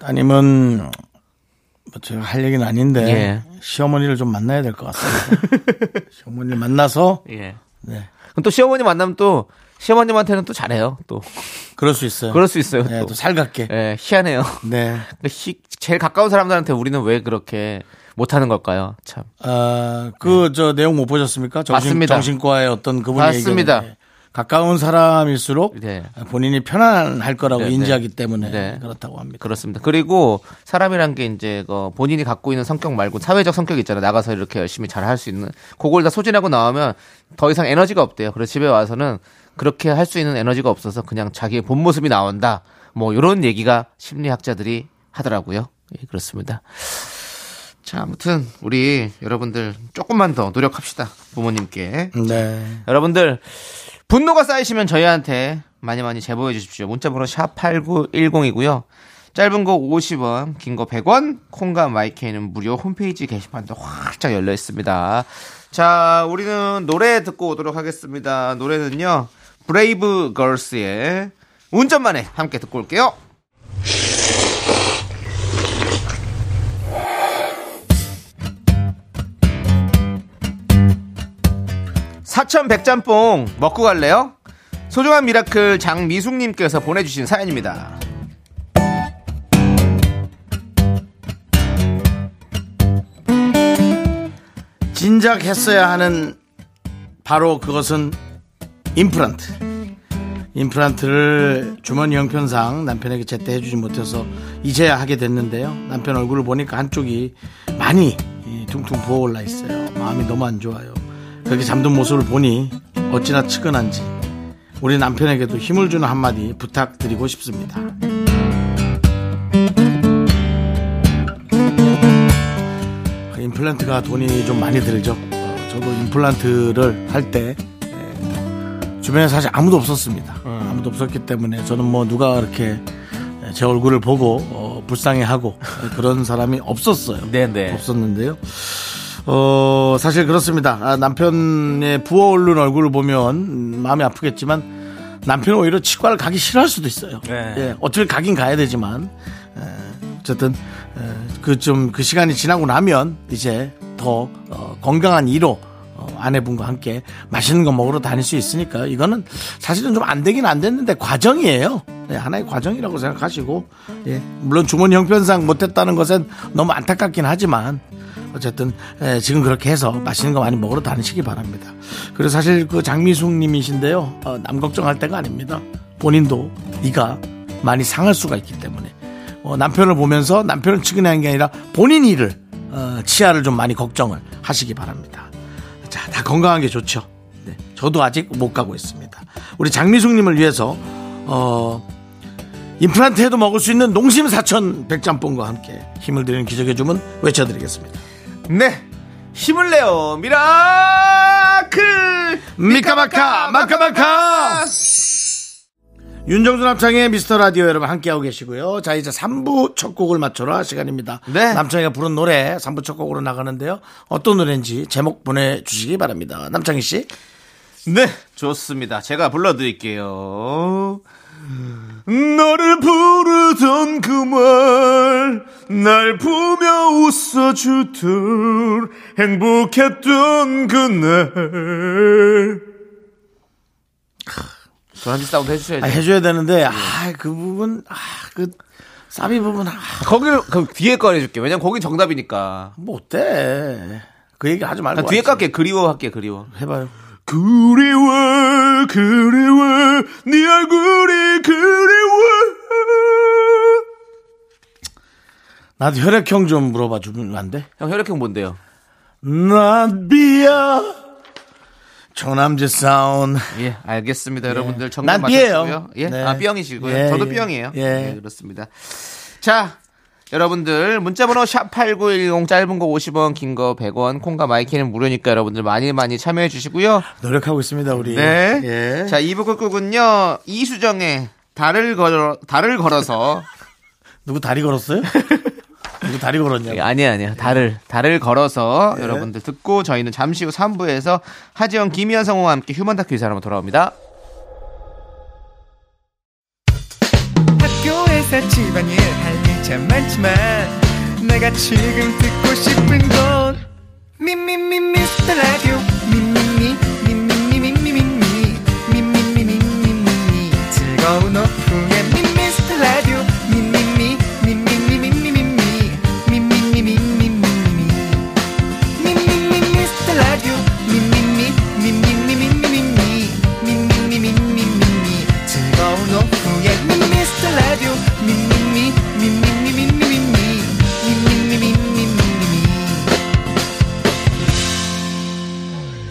따님은 뭐 제가 할 얘기는 아닌데 예. 시어머니를 좀 만나야 될 것 같습니다. 시어머니를 만나서 예. 네. 그럼 또 시어머니 만나면 또, 시어머님한테는 또 잘해요. 또. 그럴 수 있어요. 그럴 수 있어요. 예, 또. 또 살갑게. 예, 희한해요. 네. 희- 제일 가까운 사람들한테 우리는 왜 그렇게 못하는 걸까요? 참. 아, 그, 저, 내용 못 보셨습니까? 정신, 네. 맞습니다. 정신과의 어떤 그분이 맞습니다. 가까운 사람일수록 네. 본인이 편안할 거라고 네, 네. 인지하기 때문에 네. 그렇다고 합니다. 그렇습니다. 그리고 사람이란 게 이제 그 본인이 갖고 있는 성격 말고 사회적 성격이 있잖아요. 나가서 이렇게 열심히 잘 할 수 있는 그걸 다 소진하고 나오면 더 이상 에너지가 없대요. 그래서 집에 와서는 그렇게 할 수 있는 에너지가 없어서 그냥 자기의 본 모습이 나온다. 뭐 이런 얘기가 심리학자들이 하더라고요. 예, 그렇습니다. 자, 아무튼 우리 여러분들 조금만 더 노력합시다. 부모님께. 네. 여러분들 분노가 쌓이시면 저희한테 많이 많이 제보해 주십시오. 문자 번호 샵 8910이고요. 짧은 거 50원, 긴 거 100원, 콩과 마이케이는 무료 홈페이지 게시판도 활짝 열려 있습니다. 자, 우리는 노래 듣고 오도록 하겠습니다. 노래는요. 브레이브 걸스의 운전만해 함께 듣고 올게요. 사천 백짬뽕 먹고 갈래요? 소중한 miracle 장미숙님께서 보내주신 사연입니다. 진작 했어야 하는 바로 그것은 임플란트. 임플란트를 주머니 형편상 남편에게 제때 해주지 못해서 이제야 하게 됐는데요. 남편 얼굴을 보니까 한쪽이 많이 이, 퉁퉁 부어올라 있어요. 마음이 너무 안 좋아요. 그렇게 잠든 모습을 보니 어찌나 측은한지 우리 남편에게도 힘을 주는 한마디 부탁드리고 싶습니다. 그 임플란트가 돈이 좀 많이 들죠. 어, 저도 임플란트를 할 때 주변에 사실 아무도 없었습니다. 아무도 없었기 때문에 저는 뭐 누가 그렇게 제 얼굴을 보고 어, 불쌍해하고 그런 사람이 없었어요. 네네. 없었는데요. 어, 사실 그렇습니다. 아, 남편의 부어오른 얼굴을 보면 음, 마음이 아프겠지만 남편은 오히려 치과를 가기 싫어할 수도 있어요. 네. 예, 어차피 가긴 가야 되지만 에, 어쨌든 그좀그 시간이 지나고 나면 이제 더 어, 건강한 이로 어, 아내분과 함께 맛있는 거 먹으러 다닐 수 있으니까 이거는 사실은 좀 안 되긴 안 됐는데 과정이에요. 예, 하나의 과정이라고 생각하시고 예, 물론 주머니 형편상 못했다는 것은 너무 안타깝긴 하지만 어쨌든 예, 지금 그렇게 해서 맛있는 거 많이 먹으러 다니시기 바랍니다. 그리고 사실 그 장미숙님이신데요. 어, 남 걱정할 때가 아닙니다. 본인도 이가 많이 상할 수가 있기 때문에 어, 남편을 보면서 남편을 측은한 게 아니라 본인 일을 어, 치아를 좀 많이 걱정을 하시기 바랍니다. 자, 다 건강한 게 좋죠. 네, 저도 아직 못 가고 있습니다. 우리 장미숙님을 위해서 어, 임플란트 해도 먹을 수 있는 농심 사천 백짬뽕과 함께 힘을 드리는 기적의 주문 외쳐드리겠습니다. 네. 힘을 내요. miracle! 미카마카 마카마카 윤정수 남창의 미스터 라디오 여러분 함께하고 계시고요. 자 이제 3부 첫 곡을 맞춰라 시간입니다. 네. 남창이가 부른 노래 3부 첫 곡으로 나가는데요. 어떤 노래인지 제목 보내주시기 바랍니다. 남창희 씨. 네, 좋습니다. 제가 불러드릴게요. 너를 부르던 그 말, 날 보며 웃어주던 행복했던 그날. 저한테 사운드 해주셔야죠. 아, 해줘야 되는데 아 그 부분 아그 사비 부분 아, 거기를, 그럼 뒤에 거 해줄게. 왜냐면 거긴 정답이니까. 뭐 어때? 그 얘기 하지 말고 난 뒤에. 깎게 그리워 할게, 그리워. 해봐요. 그리워, 그리워, 네 얼굴이 그리워. 나도 혈액형 좀 물어봐 주면 안 돼? 형, 혈액형 뭔데요? 나비야 조남지 사운 예, 알겠습니다. 여러분들 정답 난. 맞춰주고요. 예, 네. 아 B형이시고요. 예, 저도 예. B형이에요. 예. 예. 그렇습니다. 자, 여러분들 문자번호 샵 #8910 짧은 거 50원, 긴 거 100원, 콩과 마이케이는 무료니까 여러분들 많이 많이 참여해 주시고요. 노력하고 있습니다 우리. 네. 예. 자, 2부 끝곡은요 이수정의 달을 걸어 달을 걸어서 누구 다리 걸었어요? 누구 다리 걸었냐고. 예, 아니야 아니야 달을 달을 걸어서 여러분들 듣고 저희는 잠시 후 3부에서 하지영 김희연 성우와 함께 human 다큐 이 사람으로 돌아옵니다. 학교에서 집안일 할 일 참 많지만 내가 지금 듣고 싶은 건 미미미 미스터 라디오 미미미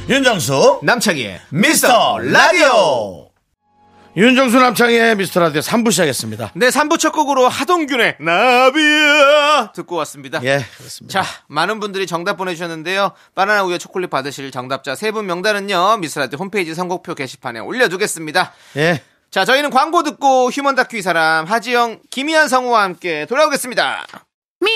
윤정수 남창희의 미스터 라디오. 윤정수 남창의 미스터 라디오 3부 시작했습니다. 네, 3부 첫 곡으로 하동균의 나비야 듣고 왔습니다. 예, 그렇습니다. 자, 많은 분들이 정답 보내주셨는데요. 바나나 우유 초콜릿 받으실 정답자 세분 명단은요. 미스라디 홈페이지 선곡표 게시판에 올려두겠습니다. 예. 자, 저희는 광고 듣고 휴먼 다큐 이 사람 하지영, 김희한 성우와 함께 돌아오겠습니다. Me,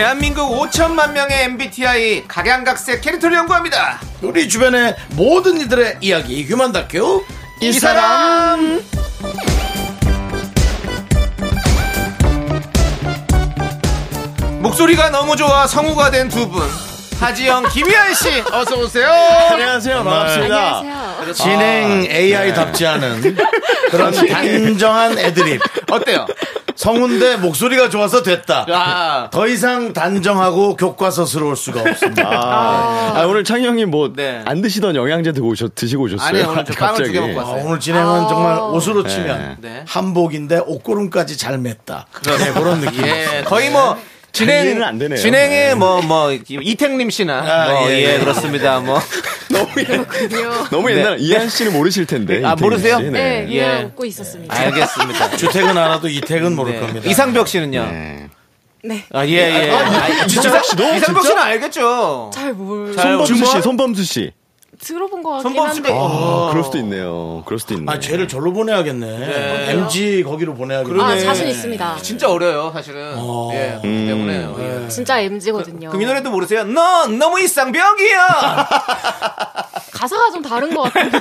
대한민국 5천만 명의 MBTI 각양각색 캐릭터를 연구합니다. 우리 주변의 모든 이들의 이야기 휴먼 다큐 이 사람! 목소리가 너무 좋아 성우가 된 두 분 하지영 김희연 씨 어서 오세요. 안녕하세요. 반갑습니다. 안녕하세요. 진행 AI답지 않은 그런 단정한 애드립. 어때요? 성운데 목소리가 좋아서 됐다. 아, 더 이상 단정하고 교과서스러울 수가 없습니다. 아, 오늘 창희 형님 뭐안 네. 드시던 영양제 드고 오셨, 드시고 오셨어요? 아니요, 오늘 저 빵을 먹고 아, 왔어요. 오늘 진행은 정말 옷으로 치면 네. 한복인데 옷고름까지 잘 맸다. 네, 그런 느낌 예, 거의 뭐 진행 안 되네요. 진행에 뭐뭐 이택림 씨나 아, 뭐, 예, 예, 예. 그렇습니다. 뭐 너무, 너무 옛날 이한 씨는 모르실 텐데. 아, 모르세요? 씨. 네, 예. 그냥 웃고 있었습니다. 알겠습니다. 주택은 알아도 이택은 모를 네. 겁니다 이상벽 씨는요? 네. 네. 아, 예, 예. 아, 진짜 씨도? 이상벽? 씨는 알겠죠. 잘 뭘. 손범수? 씨, 손범수 씨. 들어본 것 같긴 손범수 한데. 씨. 아, 그럴 수도 있네요. 그럴 수도 있네. 아 쟤를 절로 보내야겠네 MG 거기로 보내야겠네 아, 자신 있습니다. 진짜 어려요, 사실은. 어. 예, 그렇기 때문에요. 예. 진짜 MG거든요. 그럼 이 노래도 모르세요? 넌 너무 이상벽이야! 가사가 좀 다른 것 같은데.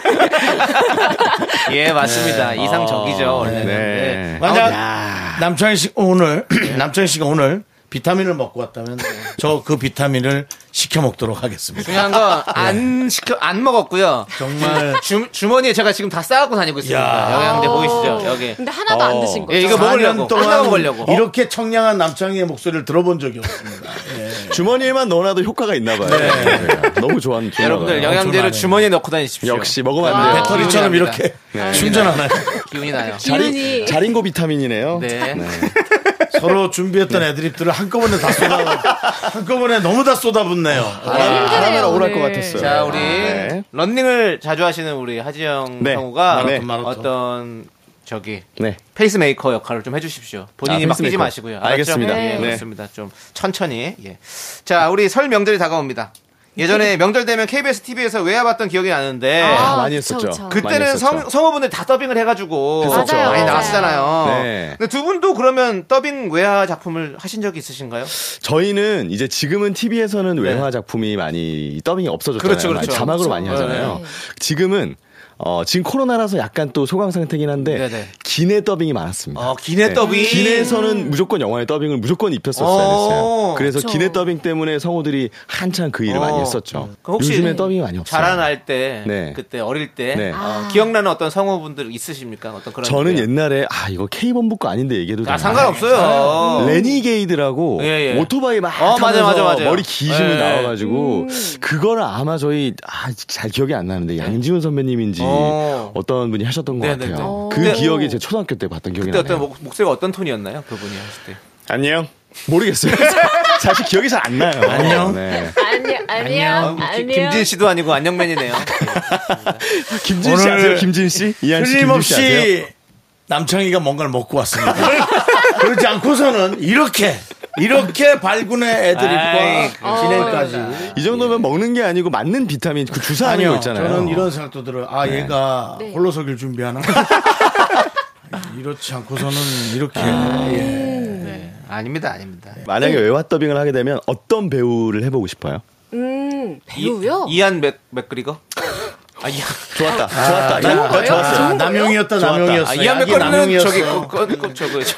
예, 맞습니다. 이상적이죠, 원래는. 네. 네. 만약 남창희 씨 오늘 남창희 씨가 오늘 비타민을 먹고 왔다면 저 그 비타민을 시켜 먹도록 하겠습니다. 중요한 건안 시켜 안 먹었고요. 정말 주, 주머니에 제가 지금 다 싸갖고 다니고 있습니다. 야. 영양제 보이시죠? 여기. 근데 하나도 안 드신 거죠? 예, 이거 먹으려고. 4년 하나 동안 먹으려고. 이렇게 청량한 남창희의 목소리를 들어본 적이 없습니다. 예. 주머니에만 넣어놔도 효과가 있나 봐요. 네. 너무 좋아하는 여러분들. 영양제를. 주머니에 넣고 다니십시오. 역시 먹으면 아, 안 돼요. 배터리처럼 기운이 이렇게 충전하나요? 기운이 나요. 자리, 자린고 비타민이네요. 네. 서로 준비했던 애드립들을 한꺼번에 다 쏟아 한꺼번에 너무 다 쏟아붓네요. 바람에 억울할 오늘. 것 같았어요. 자, 우리 네. 런닝을 자주 하시는 우리 하지영 네. 성우가 네. 마라톤. 어떤 저기 네. 페이스메이커 역할을 좀 해주십시오. 본인이 아, 막 뛰지 페이스메이커. 마시고요. 알겠습니다. 예, 네. 그렇습니다. 좀 천천히. 예. 자, 우리 설 명절이 다가옵니다. 예전에 명절 되면 KBS TV에서 외화 봤던 기억이 나는데 아, 많이 그쵸, 했었죠. 그쵸. 많이 그때는 했었죠. 성, 성우분들 다 더빙을 해가지고 했었죠. 맞아요, 많이. 나왔잖아요. 네. 근데 두 분도 그러면 더빙 외화 작품을 하신 적이 있으신가요? 저희는 이제 지금은 TV에서는 외화 작품이 많이 더빙이 없어졌잖아요. 네. 그렇죠, 그렇죠. 많이 자막으로 그렇죠. 많이 하잖아요. 네. 지금은 어, 지금 코로나라서 약간 또 소강 상태긴 한데 네네. 기내 더빙이 많았습니다. 어, 기내 더빙. 기내에서는 무조건 영화의 더빙을 무조건 입혔었어야 어. 됐어요. 그래서 그쵸. 기내 더빙 때문에 성우들이 한창 그 일을 어. 많이 했었죠. 혹시 요즘에 더빙이 많이 없어요. 자라날 때, 네. 그때 어릴 때 네. 어, 기억나는 어떤 성우분들 있으십니까? 어떤 그런 저는 게? 옛날에 아 이거 K본부 거 아닌데 얘기해도 아, 되나? 상관없어요. 레니게이드라고 예, 예. 오토바이 막 어, 맞아, 맞아, 맞아요. 머리 기시면 예. 나와가지고 그거를 아마 저희 아, 잘 기억이 안 나는데 양지훈 선배님인지 어. 어떤 분이 하셨던 것 네, 네, 같아요. 네. 그 그때- 기억이 제 초등학교 때 봤던 기억이 그때 나네요. 어떤 목, 목소리가 어떤 톤이었나요? 그분이 하실 때. 안녕. 모르겠어요. 사실 기억이 잘 안 나요. 안녕. 네. 아니요, 아니요, 아, 기- 아니요. 김진 씨도 아니고 안녕맨이네요. 김진 씨 오늘 아세요? 김진 씨? 이한 씨, 김진 씨 아세요? 틀림없이 남창희가 뭔가를 먹고 왔습니다. 그렇지 않고서는 이렇게 이렇게 발군의 애드립과 진행까지. 이 정도면 먹는 게 아니고 맞는 비타민 그 주사하는 거 있잖아요. 저는 이런 생각도 들어요. 아, 얘가 네. 홀로서기를 준비하나? 이렇지 않고서는 이렇게. 아. 예. 네. 아닙니다, 아닙니다. 만약에 외화 더빙을 하게 되면 어떤 배우를 해보고 싶어요? 음, 배우요? 이, 이안 맥, 맥그리거? 아, 이안. 좋았다. 좋았다. 나, 나, 나 좋았어. 아, 남용이었다, 좋았다. 남용이었어. 아, 맥그리는 남용이었어. 저기, 그, 저거, 저,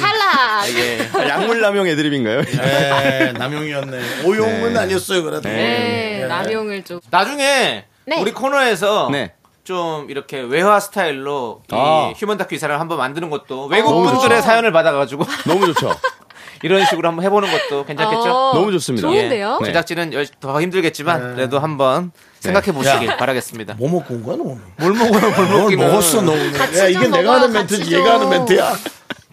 탈락! 예. 아, 약물 남용 애드립인가요? 예, 남용이었네. 오용은 네. 아니었어요, 그래도. 네, 남용을 좀. 나중에 네. 우리 코너에서 네. 좀 이렇게 외화 스타일로 이 아. 휴먼 다큐 이사를 한번 만드는 것도 외국 분들의. 사연을 받아가지고 너무 좋죠. 이런 식으로 한번 해보는 것도 괜찮겠죠? 어, 너무 좋습니다. 좋은데요? 네. 제작진은 열- 더 힘들겠지만 그래도 한번 생각해 보시길 바라겠습니다. 뭐 먹고 온 거야, 너 오늘? 뭘 먹어요, 뭘뭘 먹기는. 먹었어, 너 야, 이게 좀 내가 하는 멘트지, 좀. 얘가 하는 멘트야?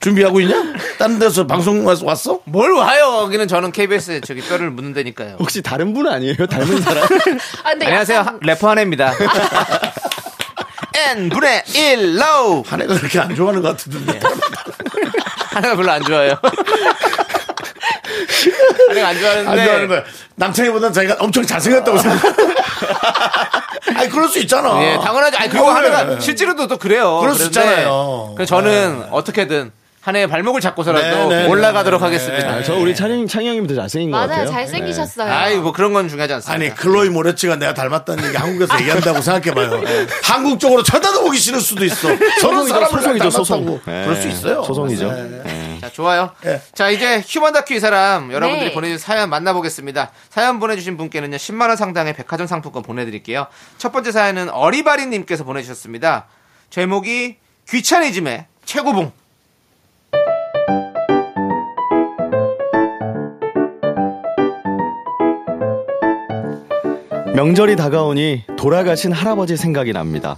준비하고 있냐? 다른 데서 방송 와서 왔어? 뭘 와요? 여기는 저는 KBS 저기 뼈를 묻는 데니까요. 혹시 다른 분 아니에요? 닮은 사람? 아, 안녕하세요. 약간 하- 래퍼 한해입니다. N 분의 1 로우. 한해가 그렇게 안 좋아하는 것 같은데. 한해가 별로 안 좋아해요. 한혜가 안 좋아하는데. 안 좋아하는 거야. 남창희보다 자기가 엄청 잘생겼다고 생각. 아니, 그럴 수 있잖아. 예, 당연하죠. 아니, 어, 한혜가 네. 실제로도 또 그래요. 그럴 수 있잖아요. 그래서 저는 어떻게든 한혜의 발목을 잡고서라도 네, 네, 올라가도록 네, 하겠습니다. 아, 저 우리 찬영, 더 잘생긴 것 맞아요. 같아요. 잘생기셨어요. 아이, 뭐 그런 건 중요하지 않습니다. 아니, 클로이 모레츠가 내가 닮았다는 얘기 한국에서 얘기한다고 생각해봐요. 한국 쪽으로 쳐다도 보기 싫을 수도 있어. 소송이죠, 사람을 소송이죠, 소송. 닮았다고 네. 그럴 수 있어요. 소송이죠. 네. 네. 자, 좋아요. 예. 자, 이제 휴먼 다큐 이 사람 여러분들이 네. 보내주신 사연 만나보겠습니다. 사연 보내주신 분께는요, 10만원 상당의 백화점 상품권 보내드릴게요. 첫 번째 사연은 어리바리님께서 보내주셨습니다. 제목이 귀차니즘의 최고봉. 명절이 다가오니 돌아가신 할아버지 생각이 납니다.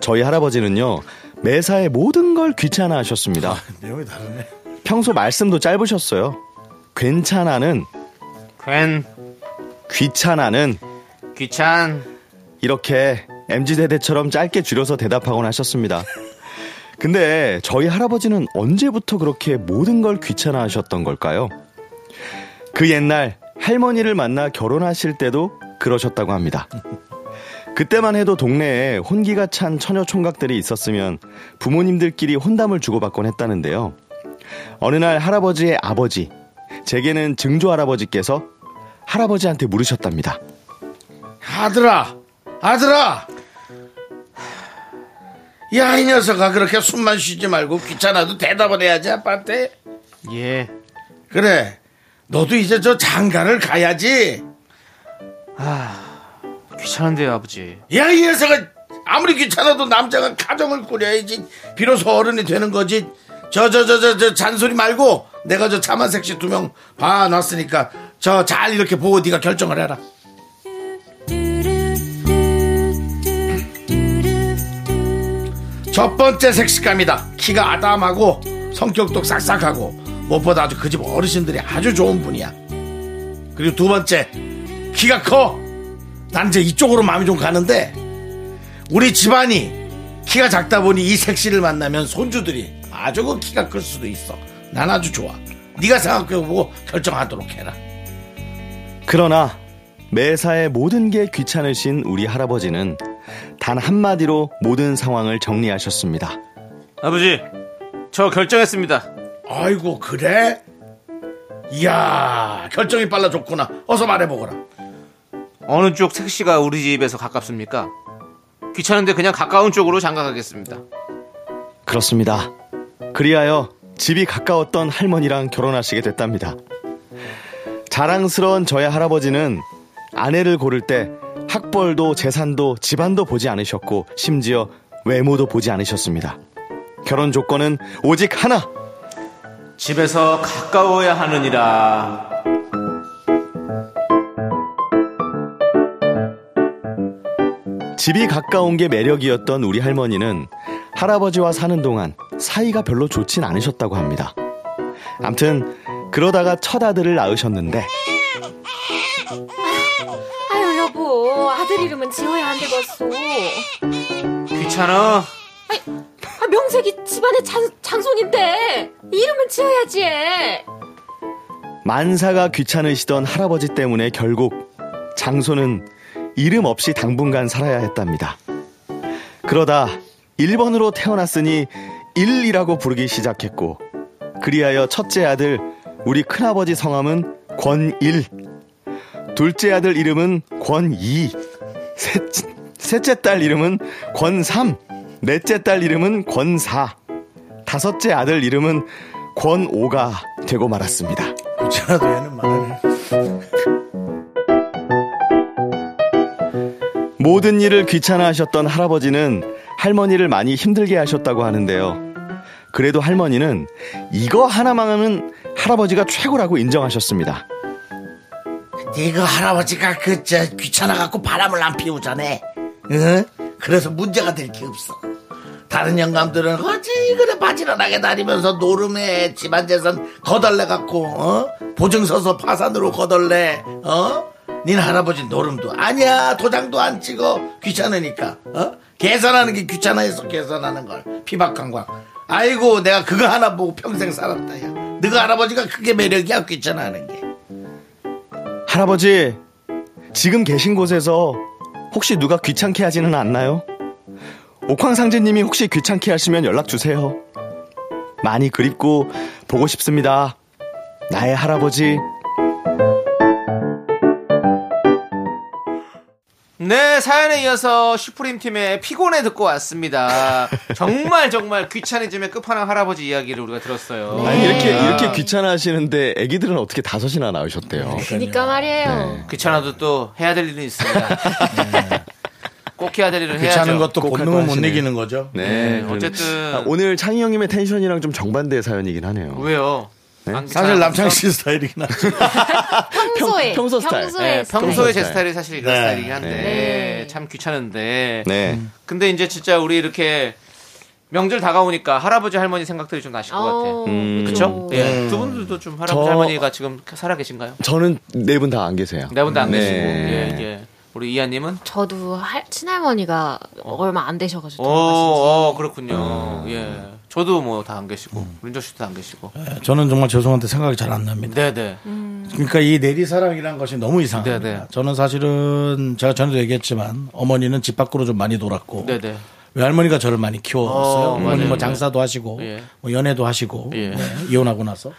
저희 할아버지는요, 매사에 모든 걸 귀찮아 하셨습니다. 내용이 다르네. 평소 말씀도 짧으셨어요. 괜찮아는, 괜, 귀찮아는, 귀찬, 이렇게 MZ세대처럼 짧게 줄여서 대답하곤 하셨습니다. 근데 저희 할아버지는 언제부터 그렇게 모든 걸 귀찮아 하셨던 걸까요? 그 옛날 할머니를 만나 결혼하실 때도 그러셨다고 합니다. 그때만 해도 동네에 혼기가 찬 처녀 총각들이 있었으면 부모님들끼리 혼담을 주고받곤 했다는데요. 어느 날 할아버지의 아버지, 제게는 증조 할아버지께서 할아버지한테 물으셨답니다. 아들아, 아들아. 야, 이 녀석아, 그렇게 숨만 쉬지 말고 귀찮아도 대답을 해야지, 아빠한테. 예. 그래. 너도 이제 저 장가를 가야지. 귀찮은데요, 아버지. 야, 이 녀석아, 아무리 귀찮아도 남자가 가정을 꾸려야지. 비로소 어른이 되는 거지. 저, 저, 저, 저, 저, 잔소리 말고 내가 저 자만색시 두 명 봐놨으니까 저 잘 이렇게 보고 네가 결정을 해라. 첫 번째 색식감이다. 키가 아담하고 성격도 싹싹하고 무엇보다 아주 그 집 어르신들이 아주 좋은 분이야. 그리고 두 번째 키가 커. 난 이제 이쪽으로 마음이 좀 가는데 우리 집안이 키가 작다 보니 이 색시를 만나면 손주들이 아주 그 키가 클 수도 있어. 난 아주 좋아. 네가 생각해보고 결정하도록 해라. 그러나 매사에 모든 게 귀찮으신 우리 할아버지는 단 한마디로 모든 상황을 정리하셨습니다. 아버지, 저 결정했습니다. 아이고 그래? 이야 결정이 빨라졌구나. 어서 말해보거라. 어느 쪽 택시가 우리 집에서 가깝습니까? 귀찮은데 그냥 가까운 쪽으로 장가 가겠습니다. 그렇습니다. 그리하여 집이 가까웠던 할머니랑 결혼하시게 됐답니다. 자랑스러운 저의 할아버지는 아내를 고를 때 학벌도 재산도 집안도 보지 않으셨고 심지어 외모도 보지 않으셨습니다. 결혼 조건은 오직 하나. 집에서 가까워야 하느니라. 집이 가까운 게 매력이었던 우리 할머니는 할아버지와 사는 동안 사이가 별로 좋진 않으셨다고 합니다. 암튼 그러다가 첫 아들을 낳으셨는데 아유 여보 아들 이름은 지어야 안 되겠어. 귀찮아. 아, 명색이 집안의 장, 장손인데 이름은 지어야지. 만사가 귀찮으시던 할아버지 때문에 결국 장소는 이름 없이 당분간 살아야 했답니다. 그러다 1번으로 태어났으니 1이라고 부르기 시작했고 그리하여 첫째 아들 우리 큰아버지 성함은 권일 둘째 아들 이름은 권이 셋, 셋째 딸 이름은 권삼 넷째 딸 이름은 권사 다섯째 아들 이름은 권오가 되고 말았습니다. 귀찮아도 얘는 말하네. 모든 일을 귀찮아 하셨던 할아버지는 할머니를 많이 힘들게 하셨다고 하는데요. 그래도 할머니는 이거 하나만은 할아버지가 최고라고 인정하셨습니다. 네가 할아버지가 그저 귀찮아 갖고 바람을 안 피우자네. 응? 그래서 문제가 될 게 없어. 다른 영감들은 어찌 그래 바지런하게 다니면서 노름에 집안 재산 거덜내 갖고 어? 보증 서서 파산으로 거덜내 어? 닌 할아버지 노름도 아니야 도장도 안 찍어 귀찮으니까 어? 계산하는 게 귀찮아해서 계산하는 걸 피박강광 아이고 내가 그거 하나 보고 평생 살았다 야 너가 할아버지가 그게 매력이야 귀찮아하는 게 할아버지, 지금 계신 곳에서 혹시 누가 귀찮게 하지는 않나요? 옥황상제님이 혹시 귀찮게 하시면 연락 주세요. 많이 그립고 보고 싶습니다. 나의 할아버지. 네, 사연에 이어서 슈프림 팀의 피곤해 듣고 왔습니다. 정말 정말 귀차니즘의 끝판왕 할아버지 이야기를 우리가 들었어요. 아니 이렇게 이렇게 귀찮아 하시는데 아기들은 어떻게 다섯이나 나오셨대요. 그니까 말이에요. 네. 귀찮아도 또 해야 될 일은 있습니다. 네. 꼭 해야 될 일은 해야죠. 귀찮은 것도 거 못. 이기는 거죠 네, 네, 어쨌든 아, 오늘 창희 형님의 텐션이랑 좀 정반대의 사연이긴 하네요. 왜요? 네? 안 사실? 남창 씨 스타일이긴 하죠 평소에. 평- 평소 스타일. 평소에 네, 스타일. 평소에 제 스타일. 스타일이 사실 이런 네. 스타일이긴 한데 네. 참 귀찮은데 네. 근데 이제 진짜 우리 이렇게 명절 다가오니까 할아버지 할머니 생각들이 좀 나실 것 같아. 어, 음. 그렇죠? 예. 두 분들도 좀 할아버지 저- 할머니가 지금 살아 계신가요? 저는 네 분 다 안 계세요. 네 분 다안 네. 계시고. 예, 예. 우리 이하님은? 저도 할, 친할머니가 얼마 안 되셔가지고 어, 지. 어, 그렇군요. 예. 저도 뭐 다 안 계시고, 윤정 씨도 안 계시고. 저는 정말 죄송한데 생각이 잘 안 납니다 네네. 그러니까 이 내리사랑이라는 것이 너무 이상합니다. 네, 네. 저는 사실은 제가 전에도 얘기했지만 어머니는 집 밖으로 좀 많이 놀았고 네네. 외할머니가 저를 많이 키웠어요. 어, 어머니. 뭐 장사도 하시고 예. 뭐 연애도 하시고 예. 네, 이혼하고 나서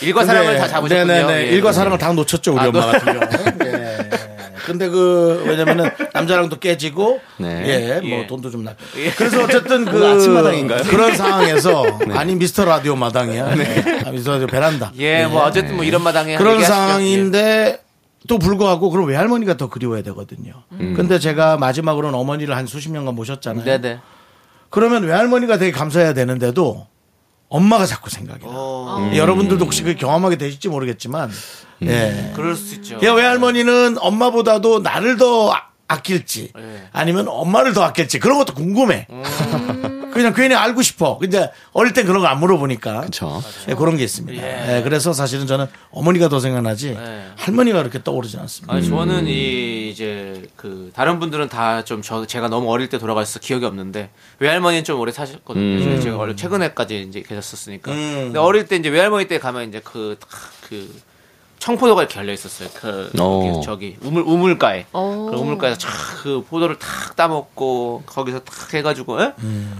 일과 사랑을 다 잡으셨군요. 네네네. 예. 일과 사랑을 다 놓쳤죠 우리 아, 엄마 놓- 같은 경우는. 예. 근데 그 왜냐면은 남자랑도 깨지고 네. 예, 뭐 예. 돈도 좀 나. 그래서 어쨌든 그 아침마당인가요? 그런 상황에서 아니 미스터 라디오 마당이야. 네. 아, 미스터 라디오 베란다. 예, 뭐 어쨌든 뭐 이런 마당에 그런 얘기하시죠. 예. 상황인데 또 불구하고 그럼 외할머니가 더 그리워야 되거든요. 음. 근데 제가 마지막으로는 어머니를 한 수십 년간 모셨잖아요. 예. 네네. 그러면 외할머니가 되게 감사해야 되는데도 엄마가 자꾸 생각이 나. 어, 여러분들도 혹시 그 경험하게 되실지 모르겠지만, 예. 그럴 수 있죠. 야, 외할머니는 엄마보다도 나를 더 아- 아낄지, 예. 아니면 엄마를 더 아낄지, 그런 것도 궁금해. 그냥 괜히 알고 싶어. 근데 어릴 땐 그런 거 안 물어보니까. 그쵸. 예, 그런 게 있습니다. 예, 그래서 사실은 저는 어머니가 더 생각나지, 예. 할머니가 그렇게 떠오르진 않습니다. 아니, 저는 이, 이제, 그, 다른 분들은 다 좀 저, 제가 너무 어릴 때 돌아가셔서 기억이 없는데, 외할머니는 좀 오래 사셨거든요. 제가 원래 최근에까지 이제 계셨었으니까. 근데 어릴 때 이제 외할머니 때 가면 이제 그, 탁, 그, 청포도가 이렇게 열려 있었어요. 그, 어. 저기, 저기, 우물, 우물가에. 어. 그 우물가에서 촥그 포도를 탁 따먹고, 거기서 탁 해가지고, 예?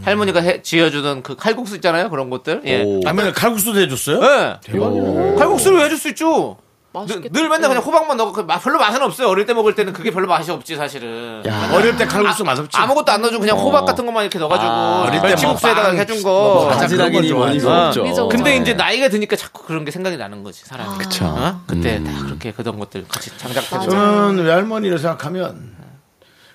할머니가 해, 지어주던 그 칼국수 있잖아요. 그런 것들. 예. 오. 아니면 칼국수도 해줬어요? 예. 칼국수를 왜 해줄 수 있죠? 늘. 늘 맨날 그냥 호박만 넣고 그 맛- 별로 맛은 없어요. 어릴 때 먹을 때는 그게 별로 맛이 없지 사실은. 어릴 때 칼국수 맛 없지. 아무것도 안 넣어주고 그냥 호박 같은 것만 이렇게 넣어가지고 어릴 때 멸치국수에다가 뭐 해준 빵, 거. 뭐 바지락이니. 없죠. 그죠. 근데 네. 이제 나이가 드니까 자꾸 그런 게 생각이 나는 거지 사람이. 그쵸. 어? 그때 다 그렇게 그런 것들 같이. 줘. 저는 외할머니를 생각하면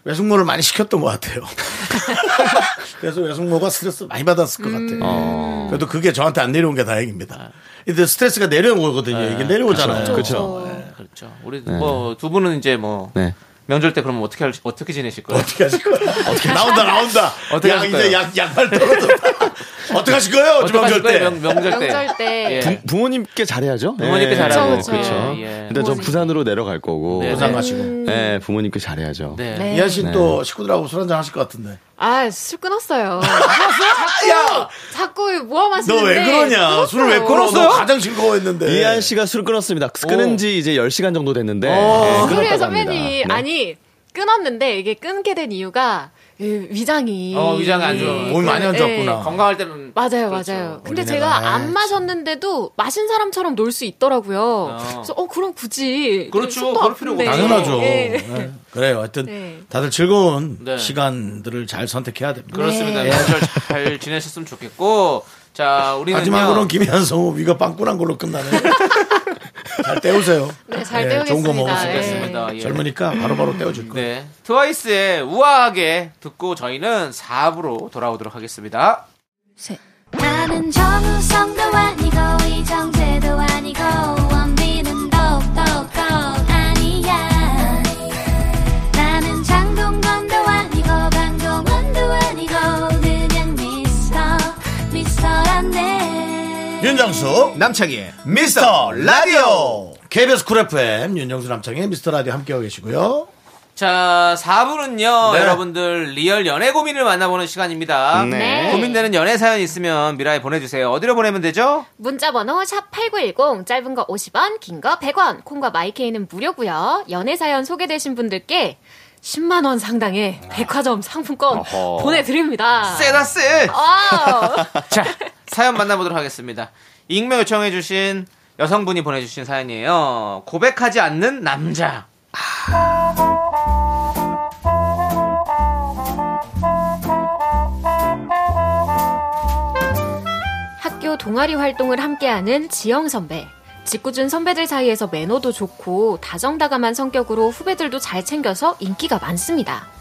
외숙모를 많이 시켰던 것 같아요. 그래서 외숙모가 스트레스 많이 받았을 것 같아요. 그래도 그게 저한테 안 내려온 게 다행입니다. 근데 스트레스가 내려오거든요. 이게 내려오잖아요. 그쵸. 그렇죠. 우리 뭐 두 분은 이제 뭐 네. 명절 때 그러면 어떻게 할, 어떻게 지내실 거예요? 어떻게 하실 거예요? 어떻게 나온다 나온다. 어떻게 야 하실 이제 거예요? 약 약발 떨어졌다. 어떻게 하실 거예요? 명절 때. 명, 명절 때. 명절 때. 예. 부 모님께 잘해야죠. 부모님께 예. 잘하고 그쵸, 그렇죠. 예. 근데 전 부산으로 내려갈 거고. 네. 부산 가시고. 네, 부모님께 잘해야죠. 네. 네. 이한 씨또 식구들하고 술 한잔 하실 것 같은데. 아, 술 끊었어요. 야, 자꾸 모아 너 마시는데. 왜 그러냐? 술을 왜 끊어? 너 가장 즐거워했는데. 이한 씨가 술 끊었습니다. 끊은 지 이제 10시간 정도 됐는데. 네, 끊었다고 선배님. 네. 아니, 끊었는데 이게 끊게 된 이유가 이 위장이. 어, 위장이 안 좋아. 몸이 많이 안 좋았구나. 건강할 때는 맞아요, 그렇죠. 맞아요. 근데 제가 안 마셨는데도 마신 사람처럼 놀 수 있더라고요. 어. 그래서 어 그럼 굳이 그렇죠. 그럴 필요가 아픈데. 없죠. 당연하죠. 예. 네. 그래요. 하여튼 네. 다들 즐거운 네. 시간들을 잘 선택해야 됩니다. 그렇습니다. 네. 명절 잘 지내셨으면 좋겠고 자 우리는 마지막으로는 김현성우 위가 빵꾸난 걸로 끝나네. 잘 때우세요. 네, 잘 예, 좋은 거 때우겠습니다. 알겠습니다. 예. 예. 젊으니까 바로바로 때워줄 거예요. 네 트와이스의 우아하게 듣고 저희는 4부로 돌아오도록 하겠습니다. 나는 정우성도 아니고 이정재 윤정수 남창희의 미스터 라디오 KBS 쿨 FM 윤정수 남창희의 미스터 라디오 함께하고 계시고요 자, 4부는요, 네. 여러분들, real 연애 고민을 만나보는 시간입니다. 네. 고민되는 연애 사연 있으면 미라에 보내주세요. 어디로 보내면 되죠? 문자번호 샵8910 짧은 거 50원 긴 거 100원 콩과 마이케이는 무료고요 연애 사연 소개되신 분들께 10만 원 상당의 백화점 상품권 어허. 보내드립니다 세다, 세! 아, 자, 사연 만나보도록 하겠습니다. 익명 요청해주신 여성분이 보내주신 사연이에요. 고백하지 않는 남자. 학교 동아리 활동을 함께하는 지영 선배 직구준 선배들 사이에서 매너도 좋고 다정다감한 성격으로 후배들도 잘 챙겨서 인기가 많습니다.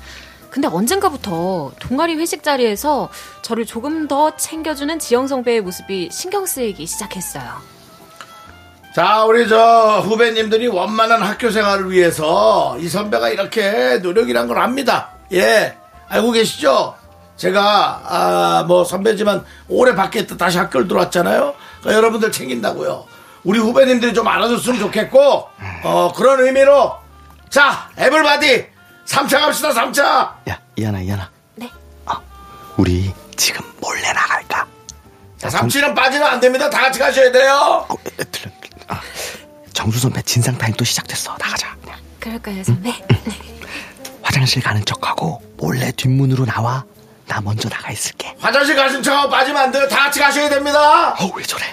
근데 언젠가부터 동아리 회식 자리에서 저를 조금 더 챙겨주는 지영 선배의 모습이 신경 쓰이기 시작했어요. 자, 우리 저 후배님들이 원만한 학교 생활을 위해서 이 선배가 이렇게 노력이란 걸 압니다. 예, 알고 계시죠? 제가 아, 뭐 선배지만 올해 밖에 있다 다시 학교를 들어왔잖아요. 그러니까 여러분들 챙긴다고요. 우리 후배님들이 좀 알아줬으면 좋겠고, 어 그런 의미로 자, everybody 3차 갑시다. 3차. 야, 이하나, 이하나. 네. 아, 우리 지금 몰래 나갈까? 자, 3차는 빠지면 안 됩니다. 다 같이 가셔야 돼요. 어, 에, 틀려. 아, 정수 선배 진상 타임 또 시작됐어. 나가자. 그냥. 그럴까요, 선배? 화장실 가는 척하고 몰래 뒷문으로 나와. 나 먼저 나가 있을게. 화장실 가신 척하고 빠지면 안 돼요. 다 같이 가셔야 됩니다. 어우, 왜 저래?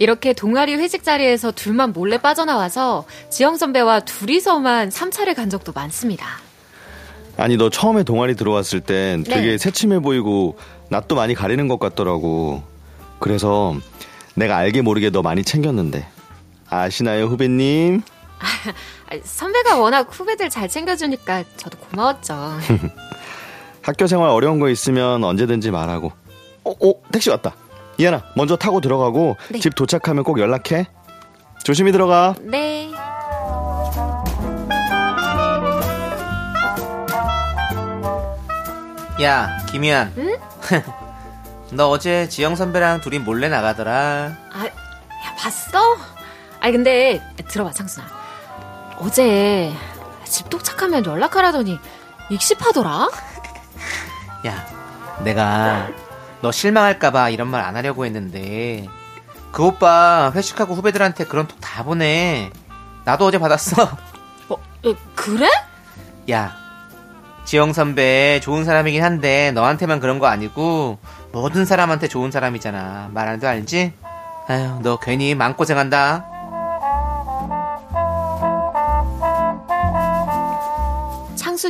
이렇게 동아리 회식 자리에서 둘만 몰래 빠져나와서 지영 선배와 둘이서만 3차를 간 적도 많습니다. 아니, 너 처음에 동아리 들어왔을 땐 네. 되게 새침해 보이고 낯도 많이 가리는 것 같더라고. 그래서 내가 알게 모르게 너 많이 챙겼는데. 아시나요, 후배님? 아, 선배가 워낙 후배들 잘 챙겨주니까 저도 고마웠죠. 학교 생활 어려운 거 있으면 언제든지 말하고. 어, 어, 택시 왔다. 이하나, 먼저 타고 들어가고 네. 집 도착하면 꼭 연락해. 조심히 들어가. 네. 야, 김희안. 너 어제 지영 선배랑 둘이 몰래 나가더라. 아, 야, 봤어? 아니, 근데, 들어봐, 창순아. 어제 집 도착하면 연락하라더니 익십하더라? 야, 내가 너 실망할까봐 이런 말 안 하려고 했는데 그 오빠 회식하고 후배들한테 그런 톡 다 보내. 나도 어제 받았어. 어, 에, 그래? 야, 지영 선배 좋은 사람이긴 한데 너한테만 그런 거 아니고 모든 사람한테 좋은 사람이잖아. 말안 해도 알지? 아휴, 너 괜히 마음고생한다.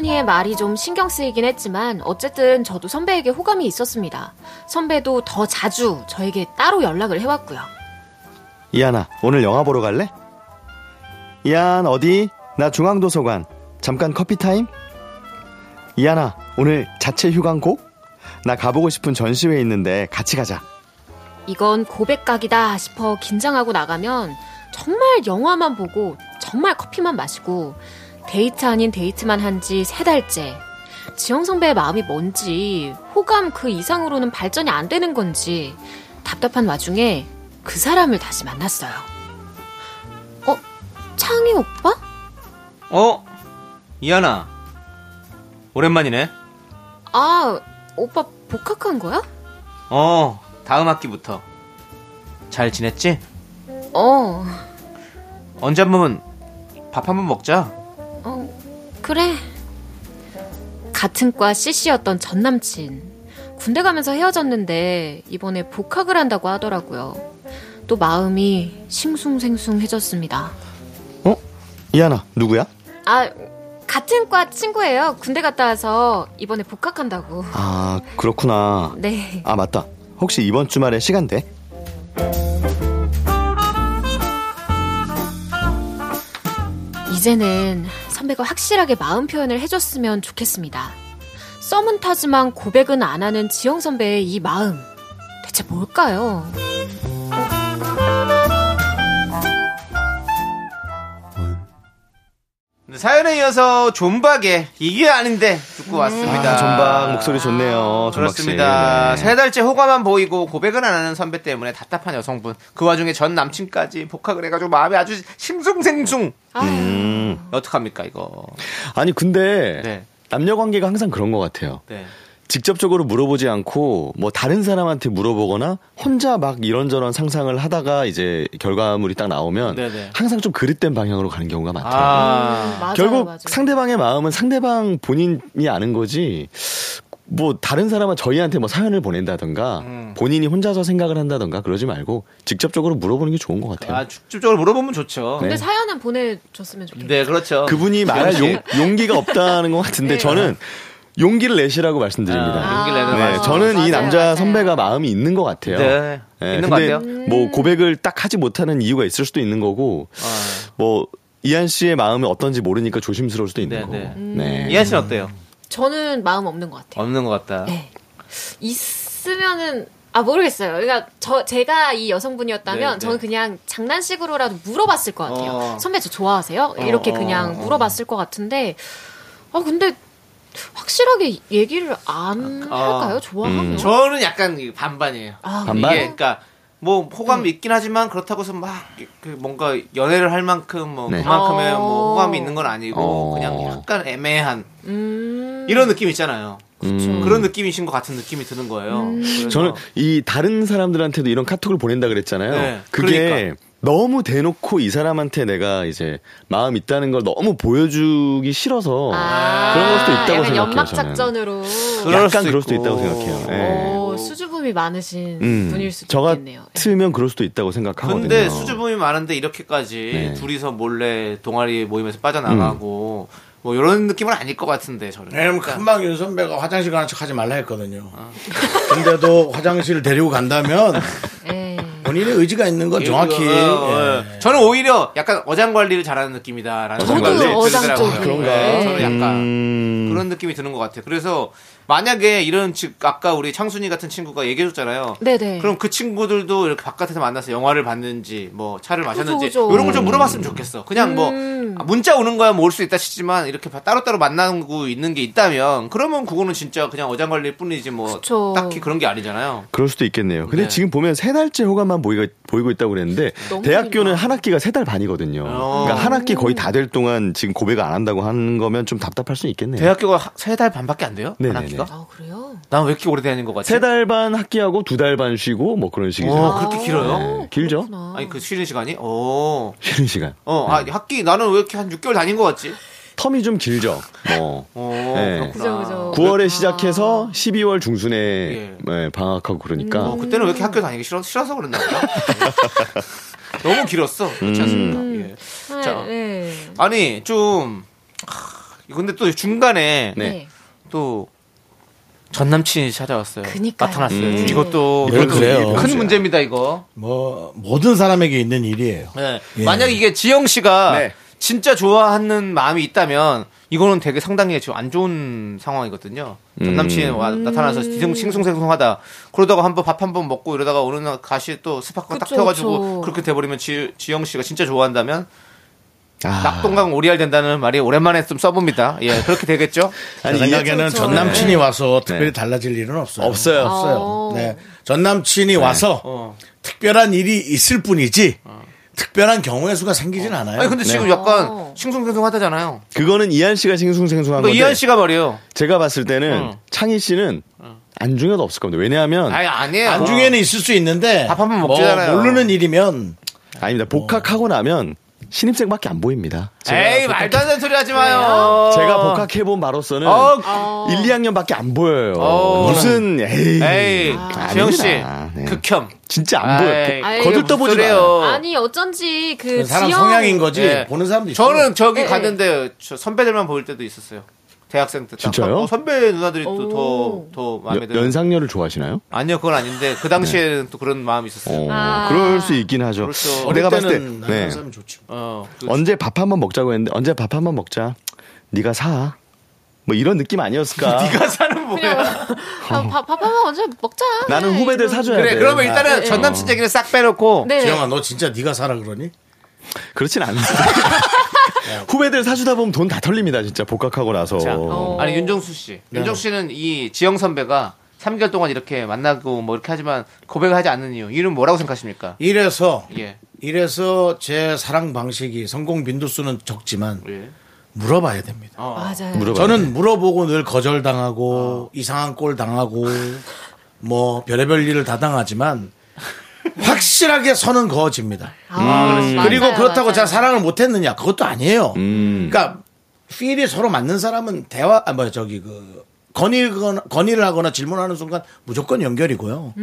순이의 말이 좀 신경 쓰이긴 했지만 어쨌든 저도 선배에게 호감이 있었습니다. 선배도 더 자주 저에게 따로 연락을 해왔고요. 이하나, 오늘 영화 보러 갈래? 이한, 어디? 나 중앙도서관. 잠깐 커피 타임? 이하나, 오늘 자체 휴강고? 나 가보고 싶은 전시회 있는데 같이 가자. 이건 고백각이다 싶어 긴장하고 나가면 정말 영화만 보고 정말 커피만 마시고 데이트 아닌 데이트만 한 지 세 달째. 지영 선배의 마음이 뭔지 호감 그 이상으로는 발전이 안 되는 건지 답답한 와중에 그 사람을 다시 만났어요. 어? 창희 오빠? 어? 이하나. 오랜만이네. 아, 오빠 복학한 거야? 어, 다음 학기부터. 잘 지냈지? 어, 언제 한번 밥 한번 먹자. 어, 그래. 같은 과 CC였던 전 남친. 군대 가면서 헤어졌는데 이번에 복학을 한다고 하더라고요. 또 마음이 싱숭생숭해졌습니다. 어? 이하나, 누구야? 아, 같은 과 친구예요. 군대 갔다 와서 이번에 복학한다고. 아, 그렇구나. 네. 아, 맞다. 혹시 이번 주말에 시간 돼? 이제는 선배가 확실하게 마음 표현을 해줬으면 좋겠습니다. 썸은 타지만 고백은 안 하는 지영 선배의 이 마음. 대체 뭘까요? 사연에 이어서 존박의 이게 아닌데 듣고 왔습니다. 아, 전박 목소리 좋네요. 그렇습니다. 네. 세 달째 호감만 보이고 고백은 안 하는 선배 때문에 답답한 여성분. 그 와중에 전 남친까지 복학을 해가지고 마음이 아주 싱숭생숭. 음. 어떡합니까, 이거. 아니 근데 네. 남녀 관계가 항상 그런 것 같아요. 네. 직접적으로 물어보지 않고 뭐 다른 사람한테 물어보거나 혼자 막 이런저런 상상을 하다가 이제 결과물이 딱 나오면 네네. 항상 좀 그릇된 방향으로 가는 경우가 많더라고요. 아. 맞아요, 결국 맞아요. 상대방의 마음은 상대방 본인이 아는 거지. 뭐 다른 사람은 저희한테 뭐 사연을 보낸다던가 음. 본인이 혼자서 생각을 한다던가 그러지 말고 직접적으로 물어보는 게 좋은 것 같아요. 아, 직접적으로 물어보면 좋죠. 근데 네. 사연은 보내줬으면 좋겠어요. 네, 그렇죠. 그분이 말할. 용, 용기가 없다는 것 같은데 네. 저는 용기를 내시라고 말씀드립니다. 아, 용기를 내는 네, 거. 저는 이 맞아요, 남자 맞아요. 선배가 마음이 있는 것 같아요. 네. 네, 있는 것 근데 같아요. 뭐 고백을 딱 하지 못하는 이유가 있을 수도 있는 거고, 아. 뭐 이한 씨의 마음이 어떤지 모르니까 조심스러울 수도 있는 네, 거고. 네. 네. 이한 씨는 어때요? 저는 마음 없는 것 같아요. 없는 것 같다. 네. 있으면은 아 모르겠어요. 그러니까 저 제가 이 여성분이었다면 네, 네. 저는 그냥 장난식으로라도 물어봤을 것 같아요. 어. 선배 저 좋아하세요? 이렇게 어, 그냥 어, 어. 물어봤을 것 같은데 아 근데 확실하게 얘기를 안 아. 할까요? 좋아하면? 저는 약간 반반이에요. 아, 반반? 이게 그러니까 뭐 호감이 있긴 하지만 그렇다고 해서 막그 뭔가 연애를 할 만큼 뭐 네. 그만큼의 어. 뭐 호감이 있는 건 아니고 어. 그냥 약간 애매한 음. 이런 느낌 있잖아요. 음. 그런 느낌이신 것 같은 느낌이 드는 거예요. 그래서 저는 이 다른 사람들한테도 이런 카톡을 보낸다 그랬잖아요. 네, 그게 그러니까. 너무 대놓고 이 사람한테 내가 이제 마음 있다는 걸 너무 보여주기 싫어서 아, 그런 걸 수도 있다고 생각해요. 연막. 작전으로 그럴 약간 수도 그럴 수도. 있다고 생각해요. 네. 오, 수줍음이 많으신 음, 분일 수도 저 있겠네요. 같으면 그럴 수도 있다고 생각하거든요. 근데 수줍음이 많은데 이렇게까지 네. 둘이서 몰래 동아리 모임에서 빠져나가고 뭐 이런 느낌은 아닐 것 같은데 저는. 왜냐면 금방 윤 선배가 화장실 가는 척 하지 말라 했거든요. 근데도 화장실 데리고 간다면 예. 본인의 의지가 있는 건 정확히 어, 어, 예. 저는 오히려 약간 어장 관리를 잘하는 느낌이다라는 관리? 어장 들더라고요. 쪽이. 그런가? 네, 저는 약간 음, 그런 느낌이 드는 것 같아요. 그래서 만약에 이런 즉 아까 우리 창순이 같은 친구가 얘기해줬잖아요. 네네. 그럼 그 친구들도 이렇게 바깥에서 만나서 영화를 봤는지 뭐 차를 마셨는지 그죠, 그죠. 이런 걸 좀 물어봤으면 좋겠어. 그냥 뭐 음. 아, 문자 오는 거야 뭐 올 수 있다 싶지만 이렇게 따로따로 만나고 있는 게 있다면 그러면 그거는 진짜 그냥 어장관리일 뿐이지 뭐 그쵸. 딱히 그런 게 아니잖아요. 그럴 수도 있겠네요. 근데 네. 지금 보면 세 달째 호감만 보이고, 보이고 있다고 그랬는데 대학교는. 한 학기가 세 달 반이거든요. 어. 그러니까 한 학기 거의 다 될 동안 지금 고백을 안 한다고 하는 거면 좀 답답할 수 있겠네요. 대학교가 세 달 반밖에 안 돼요? 네 학기가? 아 그래요? 난 왜 이렇게 오래 다니는 것 같지? 세 달 반 학기하고 두 달 반 쉬고 뭐 그런 식이죠. 어, 그렇게 길어요? 네, 길죠? 그렇구나. 아니 그 쉬는 시간이? 어. 쉬는 시간. 어, 아, 학기 나는 왜 이렇게 한 6개월 다닌 것 같지? 텀이 좀 길죠. 뭐 어, 네. 그렇구나. 그죠, 그죠. 9월에 아. 시작해서 12월 중순에 예. 네, 방학하고 그러니까 어, 그때는 왜 이렇게 학교 다니기 싫어, 싫어서 그랬나 보다. 너무 길었어. 그렇지 않습니까? 예. 네, 자. 네. 아니, 좀, 하, 근데 또 중간에 네. 네. 또 전 남친이 찾아왔어요. 그니까요. 나타났어요. 음. 이것도 그래요. 큰 문제입니다, 이거. 뭐 모든 사람에게 있는 일이에요. 네. 예. 만약 이게 지영 씨가 네. 진짜 좋아하는 마음이 있다면 이거는 되게 상당히 지금 안 좋은 상황이거든요. 전 음. 남친이 와- 나타나서 뒤숭- 싱숭생숭하다. 그러다가 한번 밥 한 번 먹고 이러다가 어느 날 가시 또 스파크가 딱 그쵸, 펴가지고 그쵸. 그렇게 돼버리면 지, 지영 씨가 진짜 좋아한다면 아, 낙동강 오리알 된다는 말이 오랜만에 좀 써봅니다. 예, 그렇게 되겠죠? 제 아니, 생각에는 그렇죠. 전 남친이 와서 특별히 네. 달라질 일은 없어요. 없어요. 없어요. 어. 네. 전 남친이 와서 어. 특별한 일이 있을 뿐이지 특별한 경우의 수가 생기진 않아요. 아니 근데 네. 지금 약간 어. 싱숭생숭하다잖아요. 그거는 이한 씨가 싱숭생숭한 그러니까 건데 이한 씨가 말이에요. 제가 봤을 때는 어. 창희 씨는 안중에도 없을 겁니다. 왜냐하면 아니 아니에요. 안중에는 있을 수 있는데 밥 한번 뭐 먹잖아요. 모르는 일이면 아닙니다. 복학하고 나면 신입생밖에 안 보입니다. 제가, 에이 말도 안 되는 소리 하지 마요. 제가 복학해 본 바로서는 어, 1, 2학년밖에 안 보여요. 어. 무슨 에이, 에이. 지영 씨, 네. 극혐. 진짜 안 보여. 에이, 아이, 거들떠 보지 무슨 마. 소리예요. 아니 어쩐지 그 사람 지영 성향인 거지 예. 보는 사람도 있어요. 저는 저기 예, 갔는데 저 선배들만 보일 때도 있었어요. 대학생 때. 딱 진짜요? 어, 선배 누나들이 또더 오. 더 마음에 들어요. 연상녀를 좋아하시나요? 아니요, 그건 아닌데 그 당시에는 또 그런 마음이 있었어요. 어, 아. 그럴 수 있긴 하죠. 그렇죠. 어릴 내가 봤을 때 네. 네. 어, 그- 언제 밥 한 번 먹자고 했는데 언제 밥 한 번 먹자. 네가 사. 뭐 이런 느낌 아니었을까? 네가 사는 뭐야? 아, 밥, 밥 한번 먼저 먹자. 나는 네, 후배들 사줘야 그래, 돼. 그러면 일단은 네. 전 남친 얘기를 싹 빼놓고 네. 지영아 너 진짜 네가 사라 그러니? 그렇진 않은데. 후배들 사주다 보면 돈 다 털립니다, 진짜. 복학하고 나서. 자, 어. 아니 윤정수 씨, 윤정수 씨는 이 지영 선배가 3개월 동안 이렇게 만나고 뭐 이렇게 하지만 고백을 하지 않는 이유, 이유는 뭐라고 생각하십니까? 이래서 예, 이래서 제 사랑 방식이 성공 빈도수는 적지만 예. 물어봐야 됩니다. 맞아요. 물어봐야 저는 물어보고 늘 거절당하고 이상한 꼴 당하고 뭐 별의별 일을 다 당하지만 확실하게 선은 그어집니다. 아, 그리고 맞아요, 그렇다고 맞아요. 제가 사랑을 못했느냐 그것도 아니에요. 음. 그러니까 필이 서로 맞는 사람은 대화 아 뭐 저기 그 건의거나 건의를 하거나 질문하는 순간 무조건 연결이고요.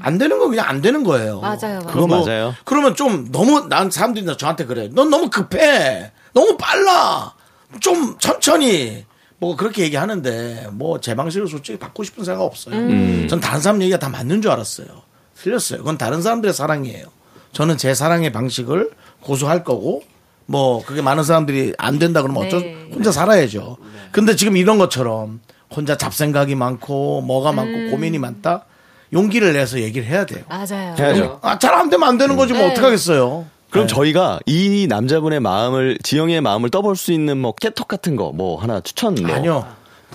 안 되는 건 그냥 안 되는 거예요. 음. 맞아요, 맞아요. 그거 뭐, 맞아요. 그러면 좀 너무 난 사람들이 나 저한테 그래. 넌 너무 급해. 너무 빨라. 좀 천천히. 뭐 그렇게 얘기하는데 뭐 제 방식을 솔직히 바꾸고 싶은 생각 없어요. 음. 전 다른 사람 얘기가 다 맞는 줄 알았어요. 틀렸어요. 그건 다른 사람들의 사랑이에요. 저는 제 사랑의 방식을 고수할 거고 뭐 그게 많은 사람들이 안 된다 그러면 어쩔 네. 혼자 살아야죠. 근데 지금 이런 것처럼 혼자 잡생각이 많고 뭐가 많고 음. 고민이 많다. 용기를 내서 얘기를 해야 돼요. 맞아요. 해야죠. 아, 잘 안 되면 안 되는 거지 뭐 네. 어떡하겠어요. 그럼 저희가 이 남자분의 마음을, 지영의 마음을 떠볼 수 있는 뭐 깨톡 같은 거 뭐 하나 추천 뭐. 아니요.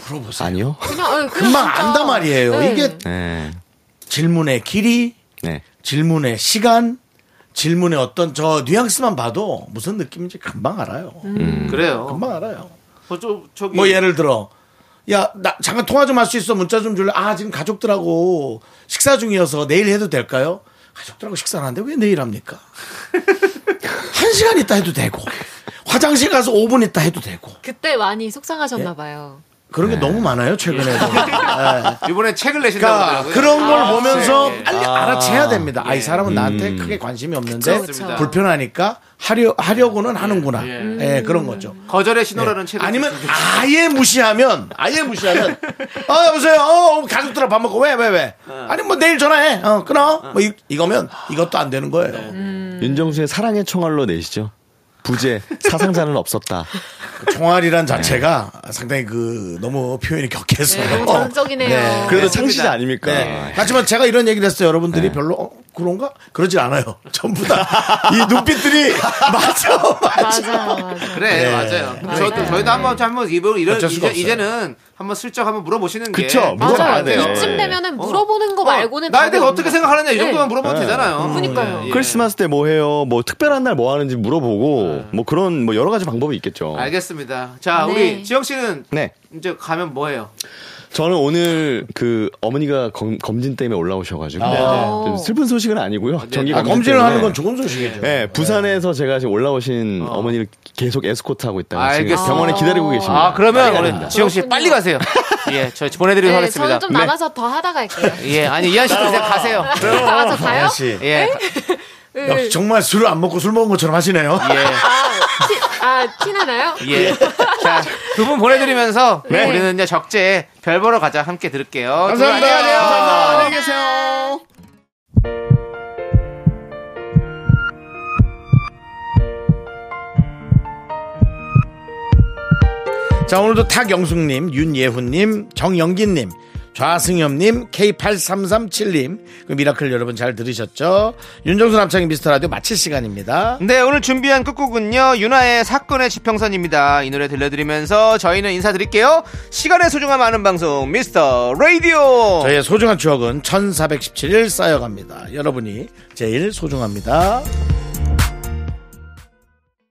물어보세요. 아니요? 그냥, 어, 그냥 금방 진짜- 안단 말이에요. 네. 이게 네. 질문의 길이, 네. 질문의 시간, 질문의 어떤 저 뉘앙스만 봐도 무슨 느낌인지 금방 알아요. 그래요. 금방 알아요. 뭐, 저, 저기 뭐 예를 들어 야, 나 잠깐 통화 좀 할 수 있어. 문자 좀 줄래? 아, 지금 가족들하고 식사 중이어서 내일 해도 될까요? 가족들하고 식사를 하는데 왜 내일 합니까? 한 시간 있다 해도 되고. 화장실 가서 5분 있다 해도 되고. 그때 많이 속상하셨나 봐요. 그런 게 너무 많아요, 최근에. 이번에 책을 내신다고 그러니까 하더라고요. 그런 걸 아, 보면서 네. 빨리 알아채야 됩니다. 아, 이 예. 사람은 나한테 크게 관심이 없는데 그쵸, 그쵸. 불편하니까 하려 하려고는 하는구나. 예, 그런 거죠. 거절의 신호라는 책을 아니면 아예 무시하면 아예 무시하면 아 여보세요 어 가족들하고 밥 먹고 왜 왜 왜, 아니 뭐 내일 전화해 어 끊어 뭐 이, 이거면 이것도 안 되는 거예요 윤정수의 사랑의 총알로 내시죠. 부재, 사상자는 없었다. 총알이란 자체가 상당히 그 너무 표현이 격해서 네, 너무 전적이네요. 그래도 네, 창시자 아닙니까? 네. 하지만 제가 이런 얘기를 했어요. 여러분들이 별로 어, 그런가? 그러질 않아요. 전부 다 이 눈빛들이 맞아, 맞아. 맞아요, 맞아요. 그래 네. 맞아요. 맞아요. 저도 저희도 한번 한번 이번 이런 이제, 없어요. 이제는 한번 슬쩍 한번 물어보시는 게 그쵸, 좋을 것 물어봐야 맞아요. 돼요. 같아요. 이쯤 되면은 물어보는 거 말고는 어, 나에 답이 대해 어떻게 거. 생각하느냐 이 네. 정도만 물어보면 되잖아요. 그러니까요. 예. 크리스마스 때 뭐 해요? 뭐 특별한 날 뭐 하는지 물어보고 뭐 그런 뭐 여러 가지 방법이 있겠죠. 알겠습니다. 자 네. 우리 지영 씨는 네. 이제 가면 뭐 해요? 저는 오늘 그 어머니가 검, 검진 때문에 올라오셔가지고 아. 좀 슬픈 소식은 아니고요. 정기 아, 검진 검진을 때문에. 하는 건 좋은 소식이죠. 네, 부산에서 제가 지금 올라오신 어. 머니를 계속 에스코트 하고 있다가 지금 알겠습니다. 병원에 기다리고 계십니다. 아 그러면 갑니다. 지영 씨 빨리 가세요. 예, 저 보내드리도록 네, 하겠습니다. 저는 좀 남아서 더 하다 갈게요. 예, 아니 이한 씨도 이제 가세요. 남아서 가요? 씨. 예, 역시 정말 술을 안 먹고 술 먹은 것처럼 하시네요. 예, 아, 티, 아, 티나나요? 예. 자, 두 분 보내드리면서 네. 우리는 이제 적재 별 보러 가자 함께 들을게요. 감사합니다. 안녕히 가세요. 감사합니다. 안녕히 계세요. 자, 오늘도 탁영숙님, 윤예훈님, 정영기님, 좌승엽님, K8337님, 그 미라클 여러분 잘 들으셨죠? 윤정수 남창희 미스터 라디오 마칠 시간입니다. 네, 오늘 준비한 끝곡은요, 윤하의 사건의 지평선입니다. 이 노래 들려드리면서 저희는 인사드릴게요. 시간의 소중함 아는 방송, 미스터 라디오! 저희의 소중한 추억은 1417일 쌓여갑니다. 여러분이 제일 소중합니다.